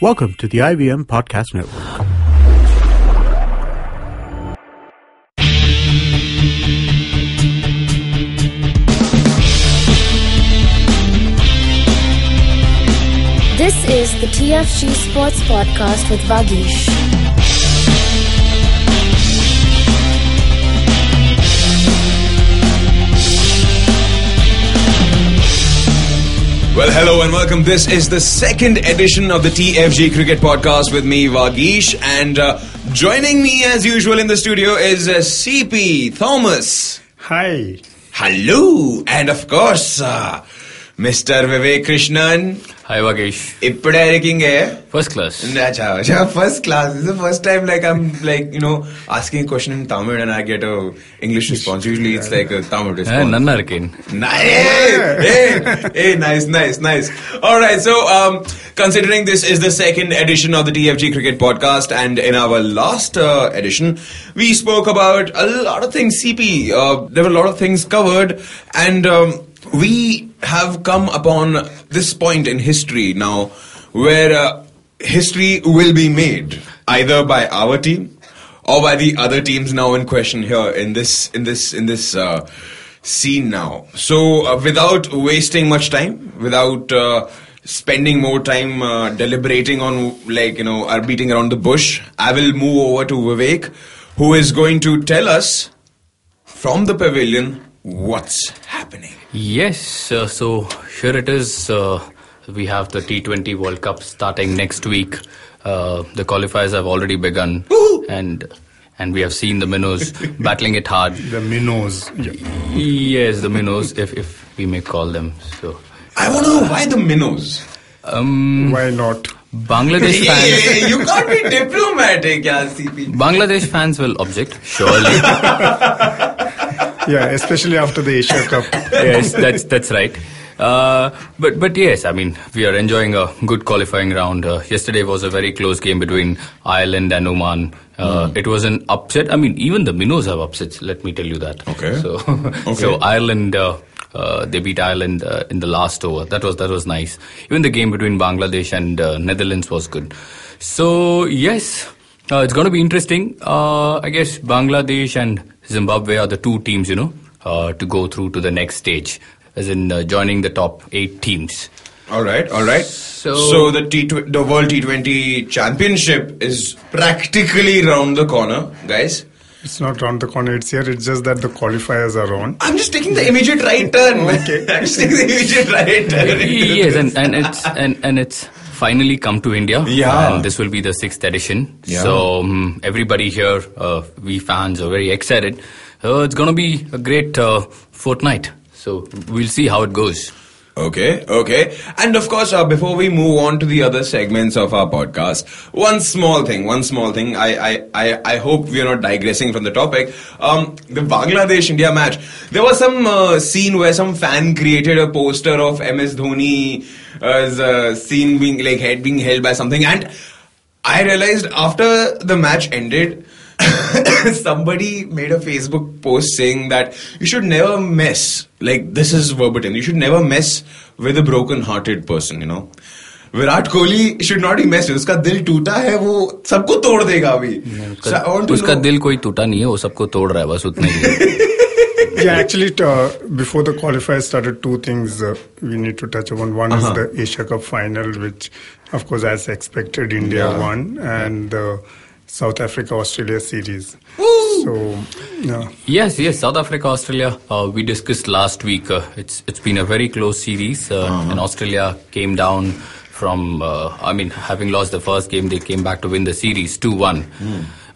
Welcome to the IVM Podcast Network. This is the TFG Sports Podcast with Vagish. Well, hello and welcome. This is the second edition of the TFG Cricket Podcast with me, Vagish, and uh, joining me as usual in the studio is uh, CP Thomas. Hi. Hello, and of course, uh, Mr. Vivek Krishnan. Hi, Vagish. Ippadariking hai. First class. Acha, acha, first class. This is the first time like I'm like, you know, asking a question in Tamil and I get a English response. Usually it's like a Tamil eh, response. Nanna. Hey, eh, eh, hey, nice, nice, nice. All right, so um, considering this is the second edition of the TFG Cricket Podcast and in our last uh, edition, we spoke about a lot of things, CP. Uh, there were a lot of things covered and... Um, we have come upon this point in history now where uh, history will be made either by our team or by the other teams now in question here in this in this in this uh, scene now. So uh, without wasting much time, without uh, spending more time uh, deliberating on like you know are beating around the bush, I will move over to Vivek, who is going to tell us from the pavilion what's happening. Yes, uh, so here it is. Uh, we have the T20 World Cup starting next week. Uh, the qualifiers have already begun, Woohoo! and and we have seen the minnows battling it hard. The minnows. Yeah. Yes, the minnows, if if we may call them. So, I want to know why the minnows. um, Why not? Bangladesh Yeah, yeah, fans. yeah, you can't be diplomatic, yeah, CP. Bangladesh fans will object, surely. Yeah, especially after the Asia Cup. yes, that's that's right. Uh, but but yes, I mean we are enjoying a good qualifying round. Uh, yesterday was a very close game between Ireland and Oman. Uh, It was an upset. I mean, even the minnows have upsets. Let me tell you that. Okay. So Okay. so Ireland. Uh, uh, they beat Ireland uh, in the last over. That was that was nice. Even the game between Bangladesh and uh, Netherlands was good. So yes, uh, it's going to be interesting. Uh, I guess Bangladesh and Zimbabwe are the two teams, you know, uh, to go through to the next stage, as in uh, joining the top eight teams. All right, all right. So- the T the World T20 Championship is practically round the corner, guys. It's not round the corner, it's here. It's just that the qualifiers are on. I'm just taking the immediate right turn. Okay. I'm just taking the immediate right turn. yes, and, and it's and, and it's finally come to India. Yeah. and this will be the sixth edition. Yeah. So um, everybody here, uh, we fans are very excited. Uh, it's going to be a great uh, fortnight. So we'll see how it goes. Okay, okay. And of course, uh, before we move on to the other segments of our podcast, one small thing, one small thing. I, I, I, I hope we are not digressing from the topic. Um, the Bangladesh India match. There was some uh, scene where some fan created a poster of MS Dhoni as uh, seen being like head being held by something, and I realized after the match ended. somebody made a Facebook post saying that you should never mess, like this is verbatim, you should never mess with a broken hearted person, you know. Virat Kohli should not he mess उसका दिल टूटा है वो सबको तोड़ देगा अभी So I want to उसका know- दिल कोई टूटा नहीं है वो सबको तोड़ रहा है बस उतना ही Yeah, actually, t- uh, before the qualifiers started, two things uh, we need to touch upon. One Uh-huh. is the Asia Cup final, which, of course, as expected, India Yeah. won, and the South Africa Australia series. So, yeah. Yes, yes. South Africa, Australia. Uh, we discussed last week. Uh, it's it's been a very close series, uh, and Australia came down from. Uh, I mean, having lost the first game, they came back to win the series two one.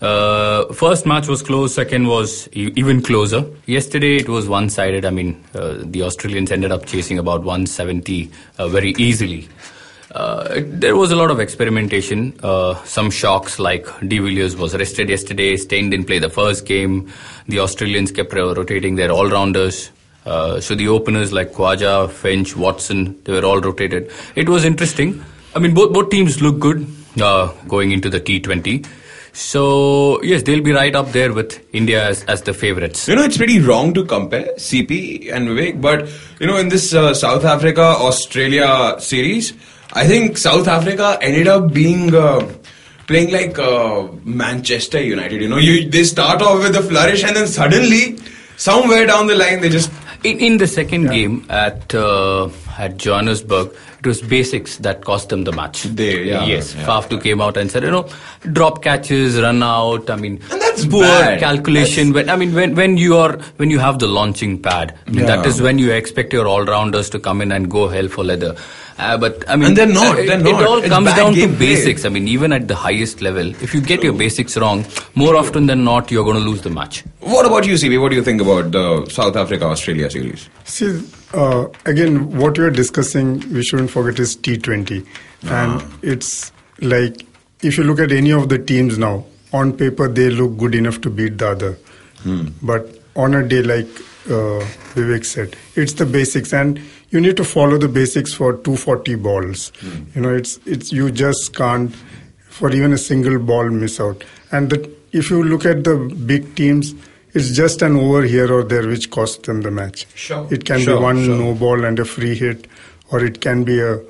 Uh, first match was close. Second was e- even closer. Yesterday it was one sided. I mean, uh, the Australians ended up chasing about 170 uh, very easily. Uh, there was a lot of experimentation. Uh, some shocks like De Villiers was rested yesterday. Steyn didn't play the first game. The Australians kept rotating their all-rounders. Uh, so the openers like Khwaja, Finch, Watson, they were all rotated. It was interesting. I mean, both both teams look good uh, going into the T20. So yes, they'll be right up there with India as, as the favourites. You know, it's pretty wrong to compare CP and Vivek, but you know, in this uh, South Africa Australia series, I think South Africa ended up being uh, playing like uh, Manchester United. You know, you they start off with a flourish and then suddenly, somewhere down the line, they just In, in the second game at uh, at Johannesburg, it was basics that cost them the match. They- yeah, yes, yeah. Faf 2 came out and said, you know, drop catches, run out. I mean, And that's poor bad. calculation. When I mean, when when you are when you have the launching pad, I mean, that Yeah. is when you expect your all rounders to come in and go hell for leather. Uh, but I mean, And they're not, uh, it, they're it not. all It's comes down to gameplay. basics. I mean, even at the highest level, if you get your basics wrong, more often than not, you're going to lose the match. What about you, CP? What do you think about the South Africa Australia series? See, uh, again, what we are discussing, we shouldn't forget is T20. And it's like, if you look at any of the teams now, on paper, they look good enough to beat the other. But on a day like uh, Vivek said, it's the basics. And you need to follow the basics for 240 balls. Hmm. You know, it's, it's, you just can't, for even a single ball, miss out. And the, if you look at the big teams, it's just an over here or there which costs them the match. Sure, It can sure, be one sure. no ball and a free hit, or it can be a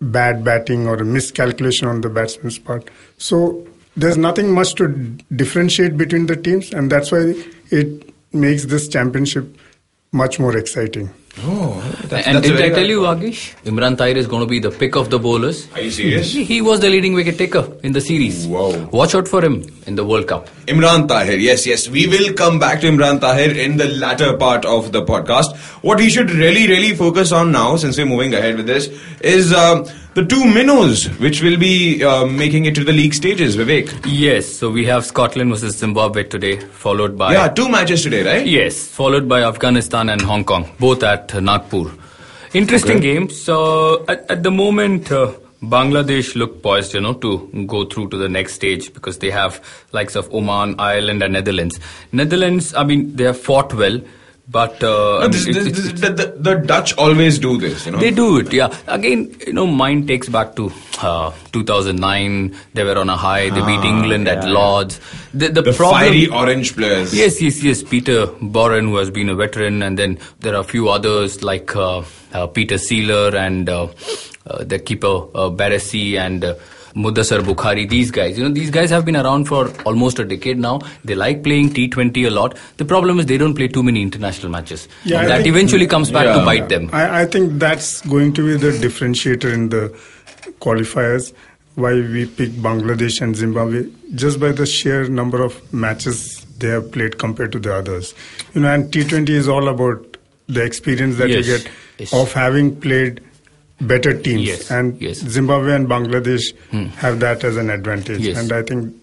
bad batting or a miscalculation on the batsman's part. So there's nothing much to differentiate between the teams, and that's why it makes this championship much more exciting. Oh, and did I tell you, Vagish? Imran Tahir is going to be the pick of the bowlers. Are you serious? He, he was the leading wicket taker in the series. Wow. Watch out for him in the World Cup. Imran Tahir, yes, yes. We will come back to Imran Tahir in the latter part of the podcast. What we should really, really focus on now, since we're moving ahead with this, is um, the two minnows which will be uh, making it to the league stages. Vivek. Yes, so we have Scotland versus Zimbabwe today, followed by. Yeah, two matches today, right? Yes, followed by Afghanistan and Hong Kong, both at uh, Nagpur. Interesting Okay. games. So at, at the moment, uh, Bangladesh look poised, you know, to go through to the next stage because they have likes of Oman, Ireland, and Netherlands. Netherlands, I mean, they have fought well, but uh, No, this, mean, this, this, it's- the, the, the Dutch always do this, you know. they do it, yeah. Again, you know, mine takes back to uh, 2009. They were on a high. They beat England at Lords. The, the, Ah, the problem, fiery orange players. Yes, yes, yes. Peter Borren, who has been a veteran, and then there are a few others like uh, uh, Peter Seelaar and uh, uh, the keeper uh, Barresi and. Mudassar Bukhari, these guys, you know, these guys have been around for almost a decade now. They like playing T20 a lot. The problem is they don't play too many international matches. Yeah, I that think- eventually comes back to bite them. I, I think that's going to be the differentiator in the qualifiers. Why we pick Bangladesh and Zimbabwe just by the sheer number of matches they have played compared to the others. You know, and T20 is all about the experience that Yes, you get yes. of having played better teams. Yes, and yes. Hmm. Zimbabwe and Bangladesh have that as an advantage, Yes. and I think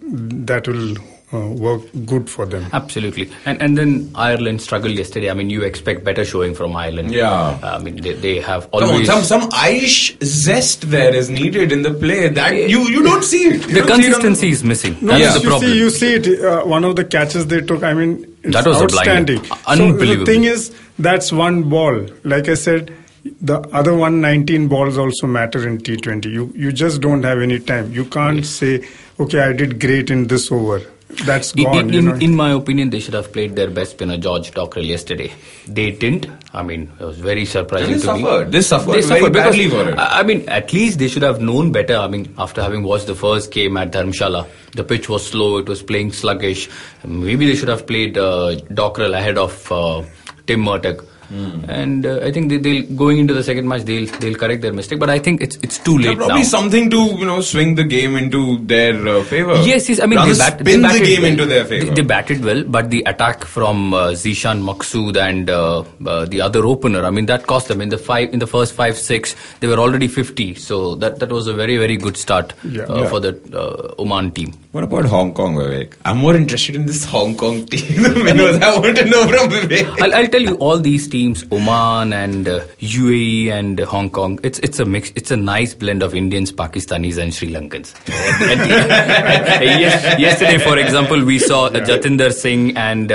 that will uh, work good for them. Absolutely. And and then Ireland struggled yesterday. I mean, you expect better showing from Ireland. Yeah. I mean, they, they have Come on, always. some some Irish zest there is needed in the play. That you you don't see it. You the don't it on consistency is missing. No, That's Yeah. the you problem. see, you see it. Uh, one of the catches they took. I mean, it's That was a blinder. outstanding. So the thing is, that's one ball. Like I said, the other 119 balls also matter in T20. You you just don't have any time. You can't say, okay, I did great in this over. That's In, gone. in, you know. in, in my opinion, they should have played their best spinner George Dockrell yesterday. They didn't. I mean, it was very surprising They to me. suffered. They suffered They suffered badly for it. I I mean, at least they should have known better. I mean, after having watched the first game at Dharamshala, the pitch was slow. It was playing sluggish. Maybe they should have played uh, Dockrell ahead of uh, Tim Murtagh. Hmm. And uh, I think they, they'll going into the second match they'll they'll correct their mistake. But I think it's it's too Yeah, late probably now. something to you know swing the game into their uh, favor. Yes, yes. I mean, Rather they, bat, spin they the batted game well. into their favor. They, they batted well, but the attack from uh, Zeeshan Maqsood and uh, uh, the other opener, I mean, that cost them in the five in the first five six. They were already fifty, so that that was a very very good start Yeah. uh, Yeah. for the uh, Oman team. What about Hong Kong, Vivek? I'm more interested in this Hong Kong team. Because I want to know from Vivek. I'll, I'll tell you all these teams, Oman and uh, UAE and uh, Hong Kong. It's it's a mix. It's a nice blend of Indians, Pakistanis, and Sri Lankans. Yes- yesterday, for example, we saw uh, Jatinder Singh and.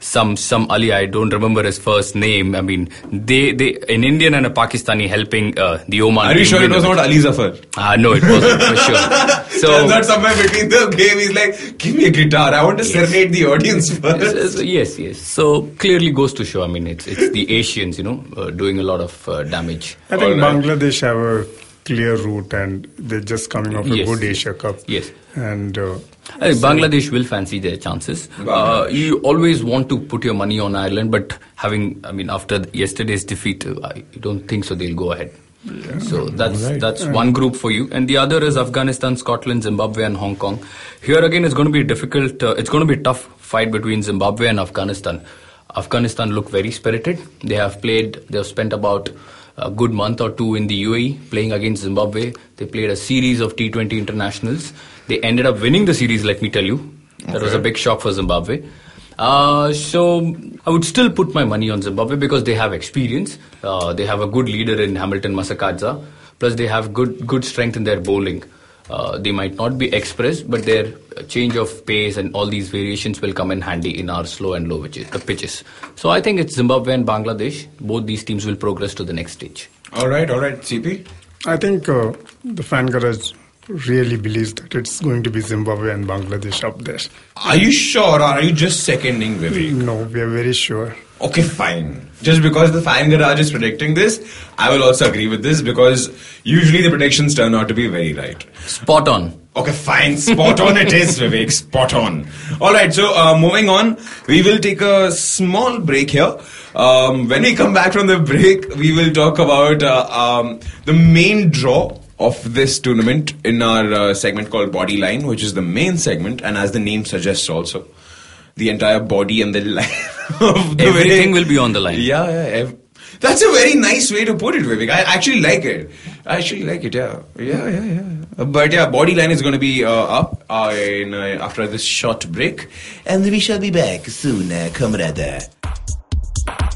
Uh, some some Ali, I don't remember his first name. I mean, they they an Indian and a Pakistani helping uh, the Oman. Are you sure it was not. Ali Zafar? Ah, no, it wasn't for sure. So Turns out somewhere between the game, he's like, give me a guitar. I want to serenade the audience first. Yes, yes, yes, yes. So clearly goes to show. I mean, it's it's the Asians, you know, uh, doing a lot of uh, damage. I think All right. Bangladesh have a clear route, and they're just coming off a Yes, good. Asia Cup. Yes. and uh, I think Bangladesh will fancy their chances. Uh, you always want to put your money on Ireland, but having, I mean, after yesterday's defeat, uh, I don't think so. They'll go ahead. So that's that's one group for you, and the other is Afghanistan, Scotland, Zimbabwe, and Hong Kong. Here again, it's going to be difficult. Uh, it's going to be a tough fight between Zimbabwe and Afghanistan. Afghanistan look very spirited. They have played. They have spent about a good month or two in the UAE playing against Zimbabwe. They played a series of T20 internationals. They ended up winning the series. Let me tell you, that was a big shock for Zimbabwe. Uh, so I would still put my money on Zimbabwe because they have experience. Uh, they have a good leader in Hamilton Masakadza. Plus, they have good good strength in their bowling. Uh, they might not be express, but their change of pace and all these variations will come in handy in our slow and low pitches. Uh, pitches. So I think it's Zimbabwe and Bangladesh. Both these teams will progress to the next stage. All right, all right, CP. I think uh, the fan garage really believes that it's going to be Zimbabwe and Bangladesh up there. Are you sure, or are you just seconding Vivek? No, we are very sure. Okay, fine. Just because the fan garage is predicting this, I will also agree with this because usually the predictions turn out to be very right. Spot on. Okay, fine. Spot on it is, Vivek. Spot on. All right. So, uh, moving on, we will take a small break here. Um, when we come back from the break, we will talk about uh, um, the main draw of this tournament in our uh, segment called Bodyline, which is the main segment, and as the name suggests, also the entire body and the line of the Everything way- will be on the line. Yeah, yeah. ev- That's a very nice way to put it, Vivek. I actually like it. I actually like it. Yeah, yeah, yeah, yeah. Uh, But yeah, Bodyline is going to be uh, up uh, in, uh, after this short break, and we shall be back soon, uh, comrade.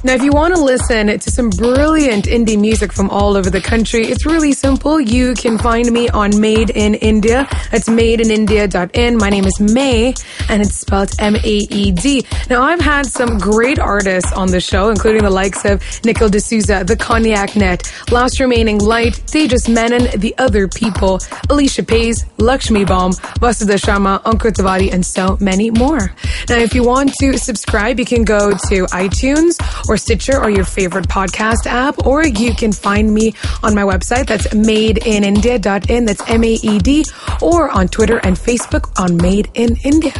Now, if you want to listen to some brilliant indie music from all over the country, it's really simple. You can find me on Made in India. That's madeinindia.in. My name is May, and it's spelled M-A-E-D. Now, I've had some great artists on the show, including the likes of Nikhil D'Souza, The Cognac Net, Last Remaining Light, Tejas Menon, The Other People, Alicia Pays, Lakshmi Baum, Vasudha Sharma, Ankur Tiwari, and so many more. Now, if you want to subscribe, you can go to iTunes or Stitcher or your favorite podcast app, or you can find me on my website. That's madeinindia.in. That's M-A-E-D, or on Twitter and Facebook on Made in India.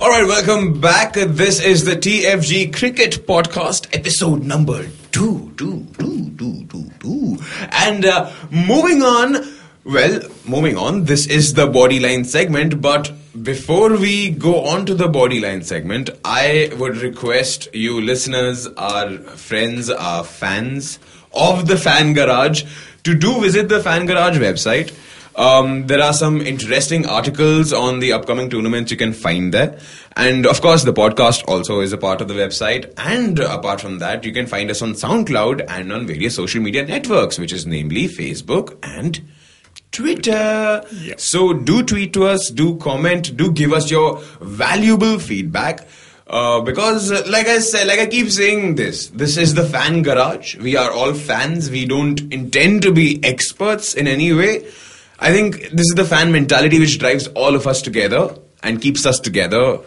All right, welcome back. This is the TFG Cricket Podcast, episode number two, two, two, two, two, two. And uh, moving on, well, moving on, this is the bodyline segment, but before we go on to the bodyline segment, I would request you listeners, our friends, our fans of the Fan Garage to do visit the Fan Garage website. Um, there are some interesting articles on the upcoming tournaments you can find there. And of course, the podcast also is a part of the website. And apart from that, you can find us on SoundCloud and on various social media networks, which is namely Facebook and Twitter. So do tweet to us, do comment, do give us your valuable feedback. Uh, because, uh, like I said, like I keep saying this, this is the fan garage. We are all fans. We don't intend to be experts in any way. I think this is the fan mentality which drives all of us together and keeps us together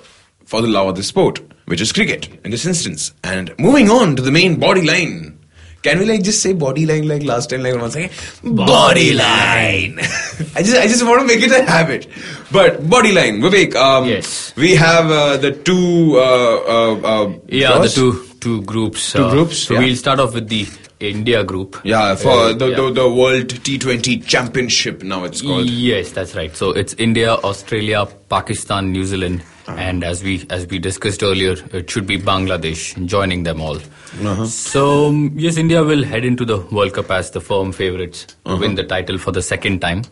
for the love of the sport, which is cricket in this instance. And moving on to the main body line. Can we like just say body line like last time, like once again? Body line. I just I just want to make it a habit. But body line, Vivek. Um, Yes. We have uh, the two. Uh, uh, uh, Yeah, the two two groups. Two uh, groups, So yeah. we'll start off with the India group. Yeah, for Uh, the, yeah. the the World T20 Championship now it's called. Yes, that's right. So it's India, Australia, Pakistan, New Zealand, Uh-huh. and as we as we discussed earlier, it should be Bangladesh joining them all. Uh-huh. So um, yes, India will head into the World Cup as the firm favorites Uh-huh. to win the title for the second time,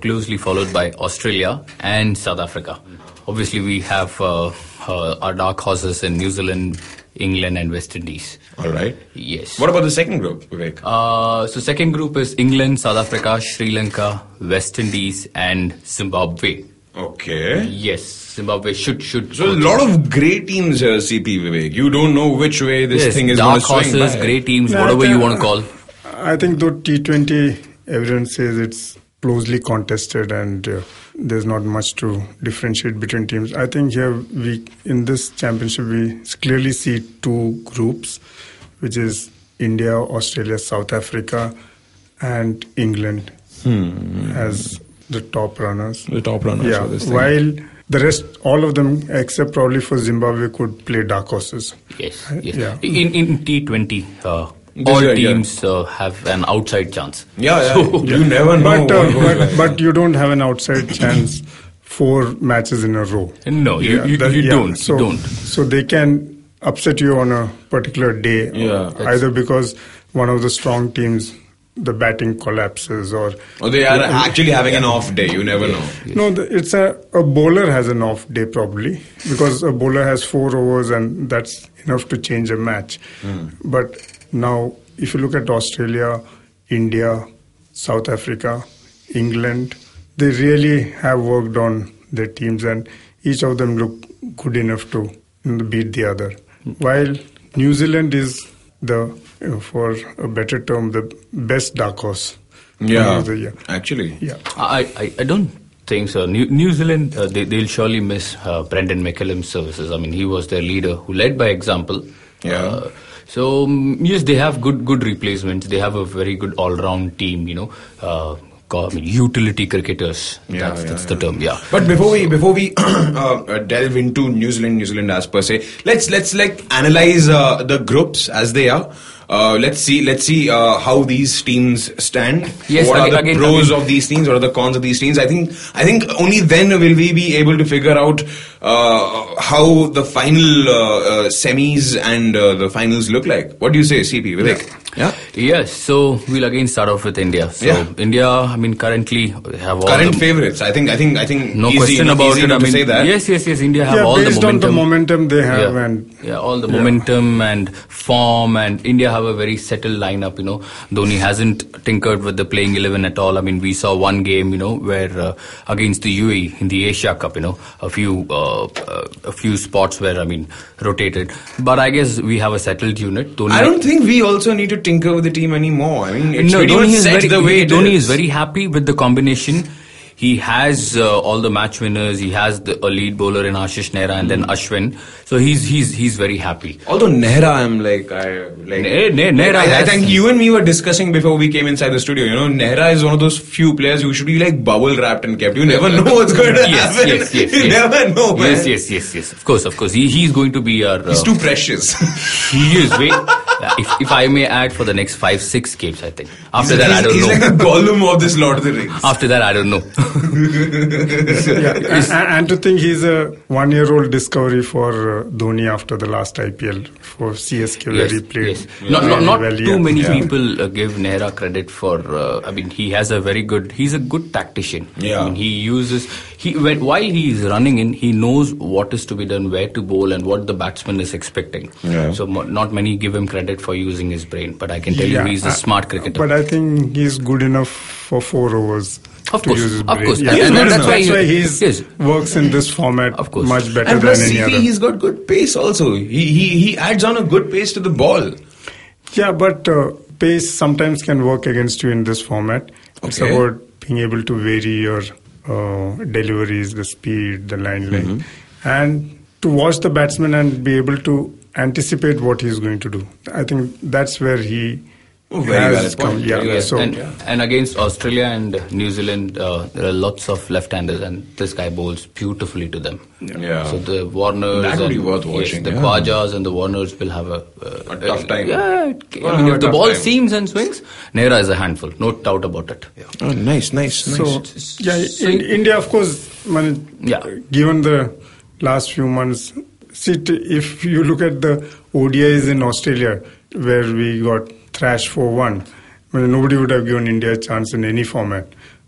closely followed by Australia and South Africa. Obviously, we have uh, uh, our dark horses in New Zealand, England, and West Indies. All right. Yes. What about the second group, Vivek? Uh, so second group is England, South Africa, Sri Lanka, West Indies, and Zimbabwe. Okay. Yes, Zimbabwe should should. So a lot of great teams here, CP Vivek. You don't know which way this yes, thing is going to swing. Dark horses, by. great teams, Yeah, whatever I you think- want to call. I think though T20, everyone says it's closely contested and uh, there's not much to differentiate between teams. I think here we in this championship we clearly see two groups, which is India, Australia, South Africa, and England as the top runners. The top runners Yeah, this thing. while the rest, all of them except probably for Zimbabwe, could play dark horses. Yes, yes. Yeah. In in T20, uh, This all year, yeah. teams uh, have an outside chance. Yeah, yeah. So- you never know. But, uh, but, but you don't have an outside chance four matches in a row. No, you, you, that- you yeah, don't. So, you don't. So they can upset you on a particular day, Yeah. either because one of the strong teams, the batting collapses, or or they are actually having an off day. You never know. no, the, it's a a bowler has an off day probably because a bowler has four overs and that's enough to change a match. Hmm. But now, if you look at Australia, India, South Africa, England, they really have worked on their teams and each of them look good enough to beat the other. While New Zealand is the, you know, for a better term, the best dark horse. Yeah, of the year. actually. Yeah. I, I, I don't think so. New, New Zealand, uh, they, they'll surely miss uh, Brendon McCullum's services. I mean, he was their leader who led by example. Yeah. Uh, so, um, yes, they have good good replacements. They have a very good all round team, you know. Uh, I mean, utility cricketers. Yeah, that's yeah, that's yeah. the term, yeah. But before we before we uh, uh, delve into New Zealand, New Zealand as per se, let's let's like analyze uh, the groups as they are. Uh, let's see let's see uh, how these teams stand. Yes, what are the again- pros again- of these teams? What are the cons of these teams? I think I think only then will we be able to figure out how the final uh, uh, semis and uh, the finals look like. What do you say, CP Vivek? Yeah. Yes, so we'll again start off with India. So Yeah. India, I mean, currently have all Current the, favorites. I think I think I think no easy question about easy it. I enough to mean, say that. yes, yes, yes. India have yeah, all the based momentum. on the momentum they have yeah. and yeah, all the momentum and form, and India have a very settled lineup. You know, Dhoni hasn't tinkered with the playing eleven at all. I mean, we saw one game, you know, where uh, against the UAE in the Asia Cup, you know, a few uh, uh, a few spots where I mean rotated. But I guess we have a settled unit. Dhoni I don't think we also need to tinker with the team anymore. I mean, it's no, Dhoni is very, the way it Dhoni is. is very happy with the combination. He has uh, all the match winners. He has the, a lead bowler in Ashish Nehra and then Ashwin. So he's he's he's very happy. Although Nehra, I'm like, I like. Ne- Ne- Nehra I, I think you and me were discussing before we came inside the studio. You know, Nehra is one of those few players who should be like bubble wrapped and kept. You never know what's going to yes, happen. yes, yes, You yes. never know, man. Yes, yes, yes, yes. Of course, of course. He, he's going to be our. Uh, He's too precious. he is. Wait, if, if I may add for the next five, six games, I think. After that, he's, I don't he's know. like the Gollum of this Lord of the Rings. After that, I don't know. yeah, and, and to think he's a one-year-old discovery for uh, Dhoni after the last IPL for CSK where yes, he played. yes. Not, not, not well, too yeah. many Yeah. people uh, give Nehra credit for. Uh, I mean, he has a very good. He's a good tactician. Yeah. I mean, he uses. He when, while he is running in, he knows what is to be done, where to bowl, and what the batsman is expecting. Yeah. So mo- not many give him credit for using his brain, but I can tell Yeah, you, he's a smart cricketer. But I think he's good enough for four overs. Of course, use of course. Yeah, And- and that's, that's that's why why he- he's yes. works in this format Of course. much better and than plus, any CP, other. he's got good pace also. He, he, he adds on a good pace to the ball. Yeah, but uh, pace sometimes can work against you in this format. It's about being able to vary your uh, deliveries, the speed, the line length, Mm-hmm. and to watch the batsman and be able to anticipate what he's going to do. I think that's where he very has valid point. come. Yeah, Very so and, and against Australia and New Zealand, uh, there are lots of left-handers, and this guy bowls beautifully to them. Yeah. So the Warners, That would and- worth yes, watching, the yeah. Khwajas and the Warners will have a, uh, A tough time. Yeah, it- Gonna I mean, if the ball time. seams and swings, Nehra is a handful, no doubt about it. Oh, nice, nice, So nice. yeah, So- in, India, of course, man, Yeah. given the last few months, see if you look at the ODIs in Australia, where we got one, I mean, nobody would have given India a chance in any format.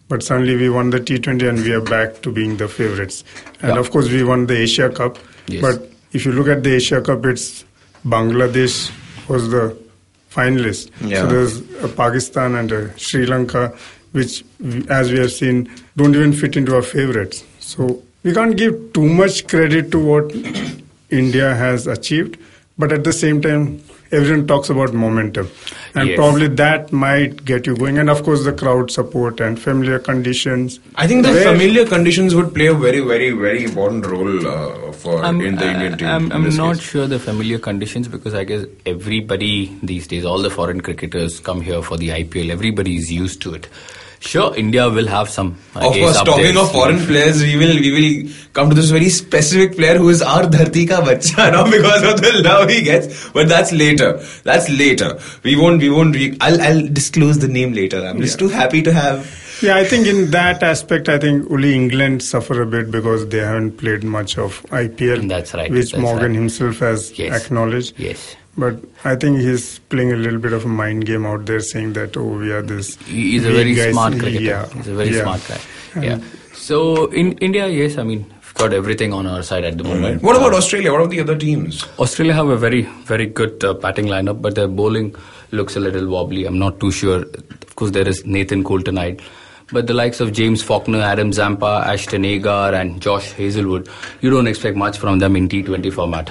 But suddenly we won the T20 and we are back to being the favorites. And Yeah. of course, we won the Asia Cup. Yes. But if you look at the Asia Cup, it's Bangladesh was the finalist. Yeah. So there's a Pakistan and Sri Lanka, which, as we have seen, don't even fit into our favorites. So we can't give too much credit to what India has achieved, but at the same time, everyone talks about momentum, and Yes. probably that might get you going. And of course, the crowd support and familiar conditions. I think the Where- familiar conditions would play a very, very, very important role uh, for I'm, in the uh, Indian team. I'm, I'm not case. sure the familiar conditions because I guess everybody these days, all the foreign cricketers come here for the IPL. Everybody is used to it. Sure, India will have some. uh, Of course, talking of foreign players, we will we will come to this very specific player who is our dharti ka bacha now because of the love he gets. But that's later. That's later. We won't. We won't. Re- I'll I'll disclose the name later. I'm just too happy to have. Yeah, I think in that aspect, I think only England suffer a bit because they haven't played much of IPL. That's right, Which that's Morgan right. himself has Yes. acknowledged. Yes. But I think he's playing a little bit of a mind game out there, saying that oh, we are this. He's a very guys. smart cricketer. Yeah, He's a very yeah. smart guy. Yeah. So in India, yes, I mean, we've got everything on our side at the moment. What about Australia? What about the other teams? Australia have a very, very good uh, batting lineup, but their bowling looks a little wobbly. I'm not too sure. Of course, there is Nathan Coulter-Nile. But the likes of James Faulkner, Adam Zampa, Ashton Agar, and Josh Hazlewood, you don't expect much from them in T20 format.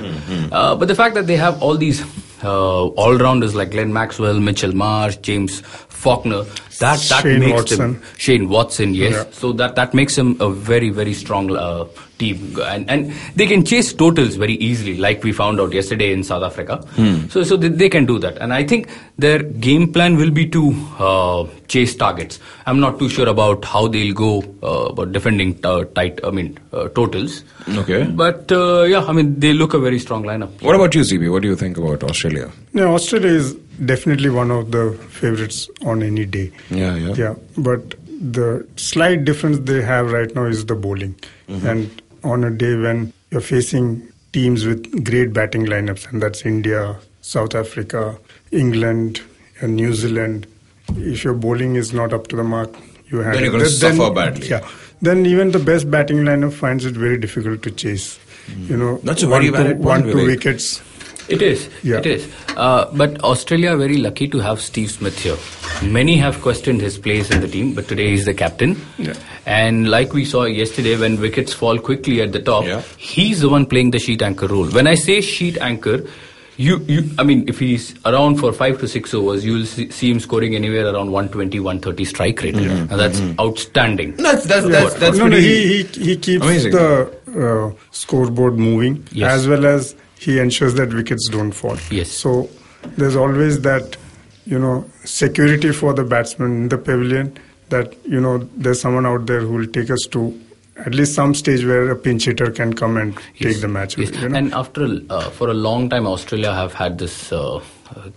Uh, but the fact that they have all these uh, all-rounders like Glenn Maxwell, Mitchell Marsh, James Faulkner, that that Shane makes Watson. them Shane Watson, yes. Yeah. So that that makes them a very very strong uh, team, and and they can chase totals very easily, like we found out yesterday in South Africa. Hmm. So so they, they can do that, and I think their game plan will be to uh, chase targets. I'm not too sure about how they'll go uh, about defending uh, tight. I mean uh, totals. Okay. But uh, yeah, I mean they look a very strong lineup. What about you, ZB? What do you think about Australia? No, Australia is definitely one of the favorites on any day. Yeah, yeah. Yeah, but the slight difference they have right now is the bowling. Mm-hmm. And on a day when you're facing teams with great batting lineups, and that's India, South Africa, England, and New Zealand, if your bowling is not up to the mark, you have Then you're gonna suffer badly. Yeah, then even the best batting lineup finds it very difficult to chase. You know, Mm. That's a one, very two, valid point, one, two wickets. It is. Yeah. It is. Uh, but Australia are very lucky to have Steve Smith here. Many have questioned his place in the team, but today he's the captain. Yeah. And like we saw yesterday, when wickets fall quickly at the top, Yeah. he's the one playing the sheet anchor role. When I say sheet anchor, you, you, I mean, if he's around for five to six overs, you'll see, see him scoring anywhere around 120, 130 strike rate. And that's outstanding. That's that's that's, that's no, no, he, he, he keeps amazing. the uh, scoreboard moving Yes. as well as he ensures that wickets don't fall. Yes. So there's always that, you know, security for the batsman in the pavilion that, you know, there's someone out there who will take us to at least some stage where a pinch hitter can come and Yes, take the match. yes. You know? And after uh, for a long time, Australia have had this uh,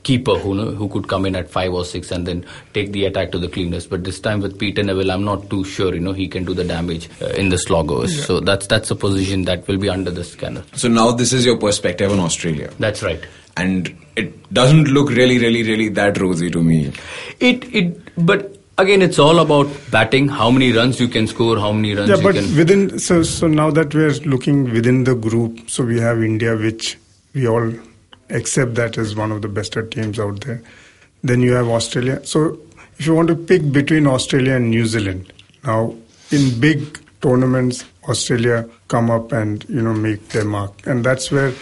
keeper who who could come in at five or six and then take the attack to the cleaners. But this time with Peter Nevill, I'm not too sure. You know, he can do the damage uh, in the sloggers. So that's that's a position that will be under the scanner. So now this is your perspective on Australia, That's right. and it doesn't look really, really, really that rosy to me. It it but. Again, it's all about batting. How many runs you can score? How many runs yeah, you but can? within so so now that we're looking within the group, so we have India, which we all accept that is one of the best teams out there. Then you have Australia. So if you want to pick between Australia and New Zealand, now in big tournaments, Australia come up and you know make their mark, and that's where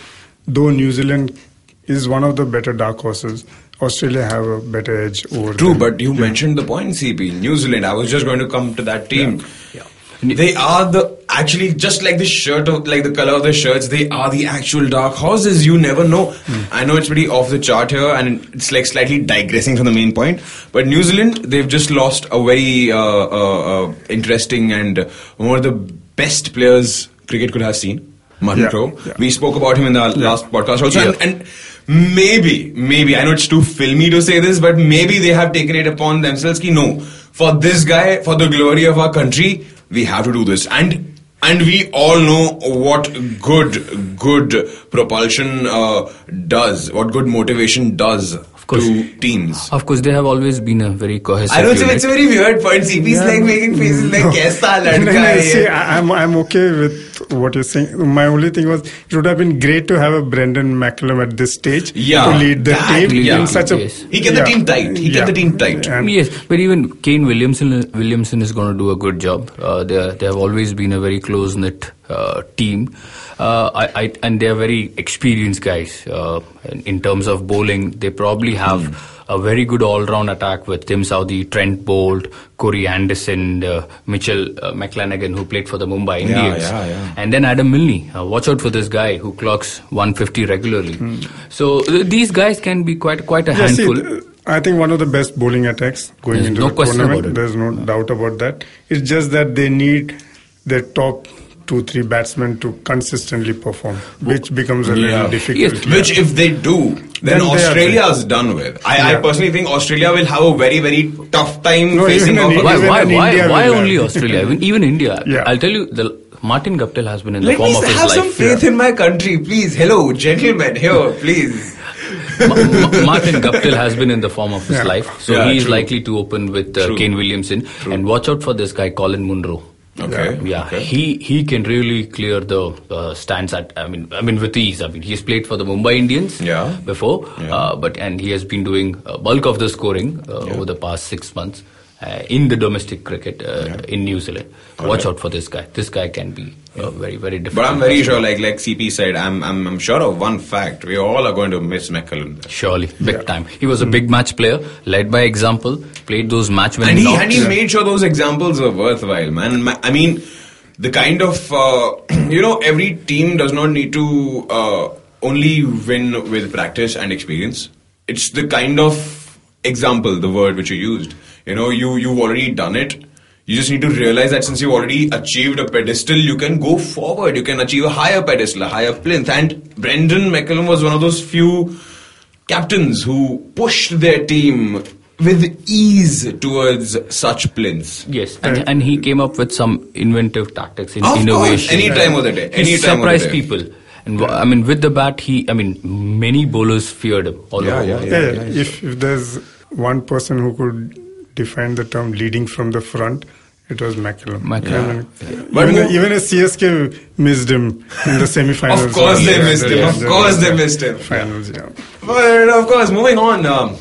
though New Zealand is one of the better dark horses. Australia have a better edge over. True, them. but you mentioned the point, CP. New Zealand. I was just going to come to that team. Yeah. They are the actually just like the shirt of like the color of the shirts. They are the actual dark horses. You never know. Hmm. I know it's pretty off the chart here, and it's like slightly digressing from the main point. But New Zealand, they've just lost a very uh, uh, uh, interesting and one of the best players cricket could have seen. Martin Yeah, Crowe. yeah. We spoke about him in the last podcast also, Yeah. and, and maybe, maybe I know it's too filmy to say this, but maybe they have taken it upon themselves. Ki no, for this guy, for the glory of our country, we have to do this, and and we all know what good good propulsion uh, does, what good motivation does course. to teams. Of course, they have always been a very cohesive. I don't know, unit. it's a very weird point. CP's like making faces like, kaisa No, ladka no, hai see. I- I'm I'm okay with what you're saying. My only thing was it would have been great to have a Brendon McCullum at this stage Yeah, to lead the that- team yeah. in such a. Yes. He kept the team tight. He kept the team tight. And yes, but even Kane Williamson Williamson is going to do a good job. Uh, they they have always been a very close knit uh, team. Uh, I, I, and they're very experienced guys uh, in, terms of bowling. They probably have a very good all-round attack with Tim Southey, Trent Boult, Corey Anderson, uh, Mitchell uh, McClenaghan, who played for the Mumbai Indians, yeah, yeah. and then Adam Milne. Uh, watch out for this guy who clocks 150 regularly. So uh, these guys can be quite quite a Yeah, see, handful. th- I think one of the best bowling attacks going There's into no the tournament. There's no doubt about that. It's just that they need their top two, three batsmen to consistently perform, which becomes a Yeah. little difficult. Yes. Which, if they do, then, Then they are Australia's done with. I, I personally think Australia will have a very, very tough time No, facing even off. Why, why, why, why only have- Australia? Even, even India. Yeah. I'll tell you, the Martin Guptill has been in the Let form me of his life. have some life. faith in my country, please. Hello, gentlemen, here, please. Ma- Ma- Martin Guptill has been in the form of his Yeah. life, so Yeah, he is true. likely to open with uh, Kane Williamson. And watch out for this guy, Colin Munro. Okay. Yeah, okay. he he can really clear the uh, stands at. I mean, I mean with ease. I mean, he's played for the Mumbai Indians Yeah. before, Yeah. Uh, but and he has been doing a bulk of the scoring uh, over the past six months uh, in the domestic cricket uh, in New Zealand. Watch out for this guy. This guy can be uh, very very difficult. But I'm very sure, like like CP said, I'm I'm I'm sure of one fact: we all are going to miss McCullum. Surely, big time. He was a big match player, led by example, played those match winning and he knocks. and he made sure those examples were worthwhile, man. I mean, the kind of uh, you know, every team does not need to uh, only win with practice and experience. It's the kind of example, the word which you used. You know, you you've already done it. You just need to realize that since you've already achieved a pedestal, you can go forward. You can achieve a higher pedestal, a higher plinth. And Brendon McCullum was one of those few captains who pushed their team with ease towards such plinths. Yes, and, and he came up with some inventive tactics in Of course, innovation. any time of the day, He any time of the surprised day. people. And wh- I mean, with the bat, he, I mean, many bowlers feared him. All Yeah, over. yeah, Yeah, yeah. If, if there's one person who could define the term leading from the front, it was McCullum. McCullum. But even, mo- even a CSK missed him in the semi-finals. Of course they missed him. Of course they missed him. Finals, yeah. But of course, moving on. Um,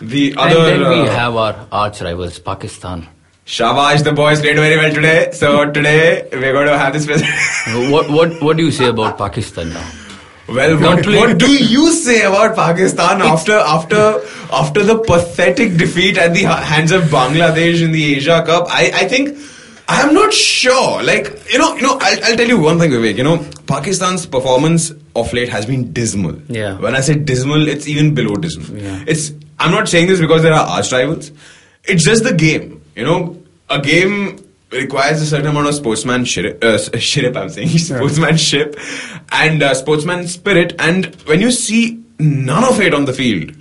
the And other. then we uh, have our arch rivals, Pakistan. Shabash, the boys played very well today. So today we're going to have this. presentation. what, what, what do you say about Pakistan now? Well, Not what, what do you say about Pakistan after after after the pathetic defeat at the hands of Bangladesh in the Asia Cup? I, I think I am not sure. Like you know, you know, I'll, I'll tell you one thing, Vivek. You know, Pakistan's performance of late has been dismal. Yeah. When I say dismal, it's even below dismal. Yeah. It's. I'm not saying this because there are arch rivals. It's just the game. You know, a game requires a certain amount of sportsmanship. Uh, shirip, I'm saying sportsmanship and uh, sportsman spirit. And when you see none of it on the field,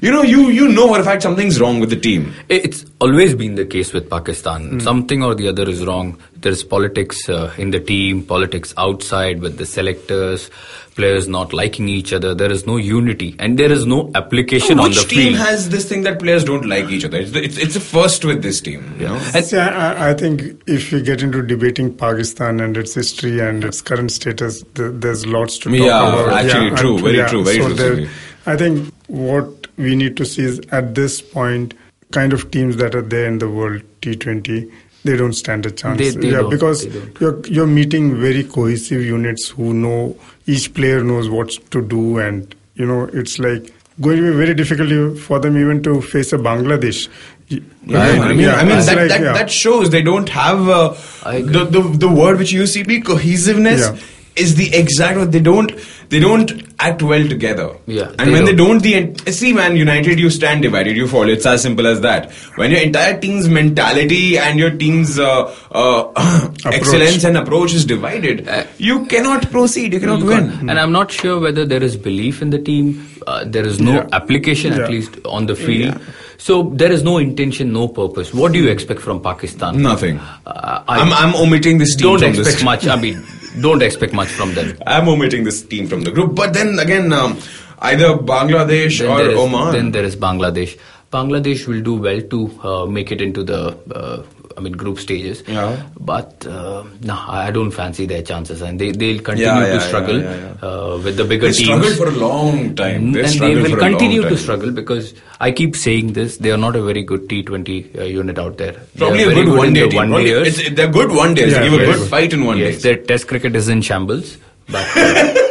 you know, you you know for a fact something's wrong with the team. It's always been the case with Pakistan. Hmm. Something or the other is wrong. There's politics uh, in the team, politics outside with the selectors, players not liking each other. There is no unity and there is no application on the field. Which the team has this thing that players don't like each other? It's the, it's, it's the first with this team. You know? And- See, I, I- I think if we get into debating Pakistan and its history and its current status, th- there's lots to talk Yeah, about. actually true, and- very true, very so true, there- I think what we need to see is at this point, kind of teams that are there in the world T20, they don't stand a chance. They- they yeah, don't, because they don't. you're you're meeting very cohesive units who know each player knows what to do, and you know it's like going to be very difficult for them even to face a Bangladesh. Yeah, I mean, yeah, I mean that, like, that, yeah. that shows they don't have uh, the, the the word which you see, be cohesiveness Yeah. is the exact word. They don't they don't act well together. Yeah, and they when they don't. don't, the en- see man, united you stand, divided you fall. It's as simple as that. When your entire team's mentality and your team's uh, uh, excellence and approach is divided, Uh, you cannot proceed. You cannot You win. can't. And I'm not sure whether there is belief in the team. Uh, there is no Yeah. application, Yeah. at least on the field. So there is no intention, no purpose. What do you expect from Pakistan? Nothing. Uh, I I'm, I'm omitting this team. don't from expect this. much. I mean, don't expect much from them. I'm omitting this team from the group. But then again, um, either Bangladesh Then or is- Oman. Then there is Bangladesh. Bangladesh will do well to uh, make it into the uh, I mean, group stages. Yeah. But uh, no, I don't fancy their chances, and they they'll continue Yeah, yeah, to struggle. Uh, with the bigger They teams. struggled for a long time. They and they will for a long continue to struggle because I keep saying this. They are not a very good T20 uh, unit out there. They Probably a very good one day team. one it's- They're good one days. Yeah, They give a good fight in one yes, day. their Test cricket is in shambles. But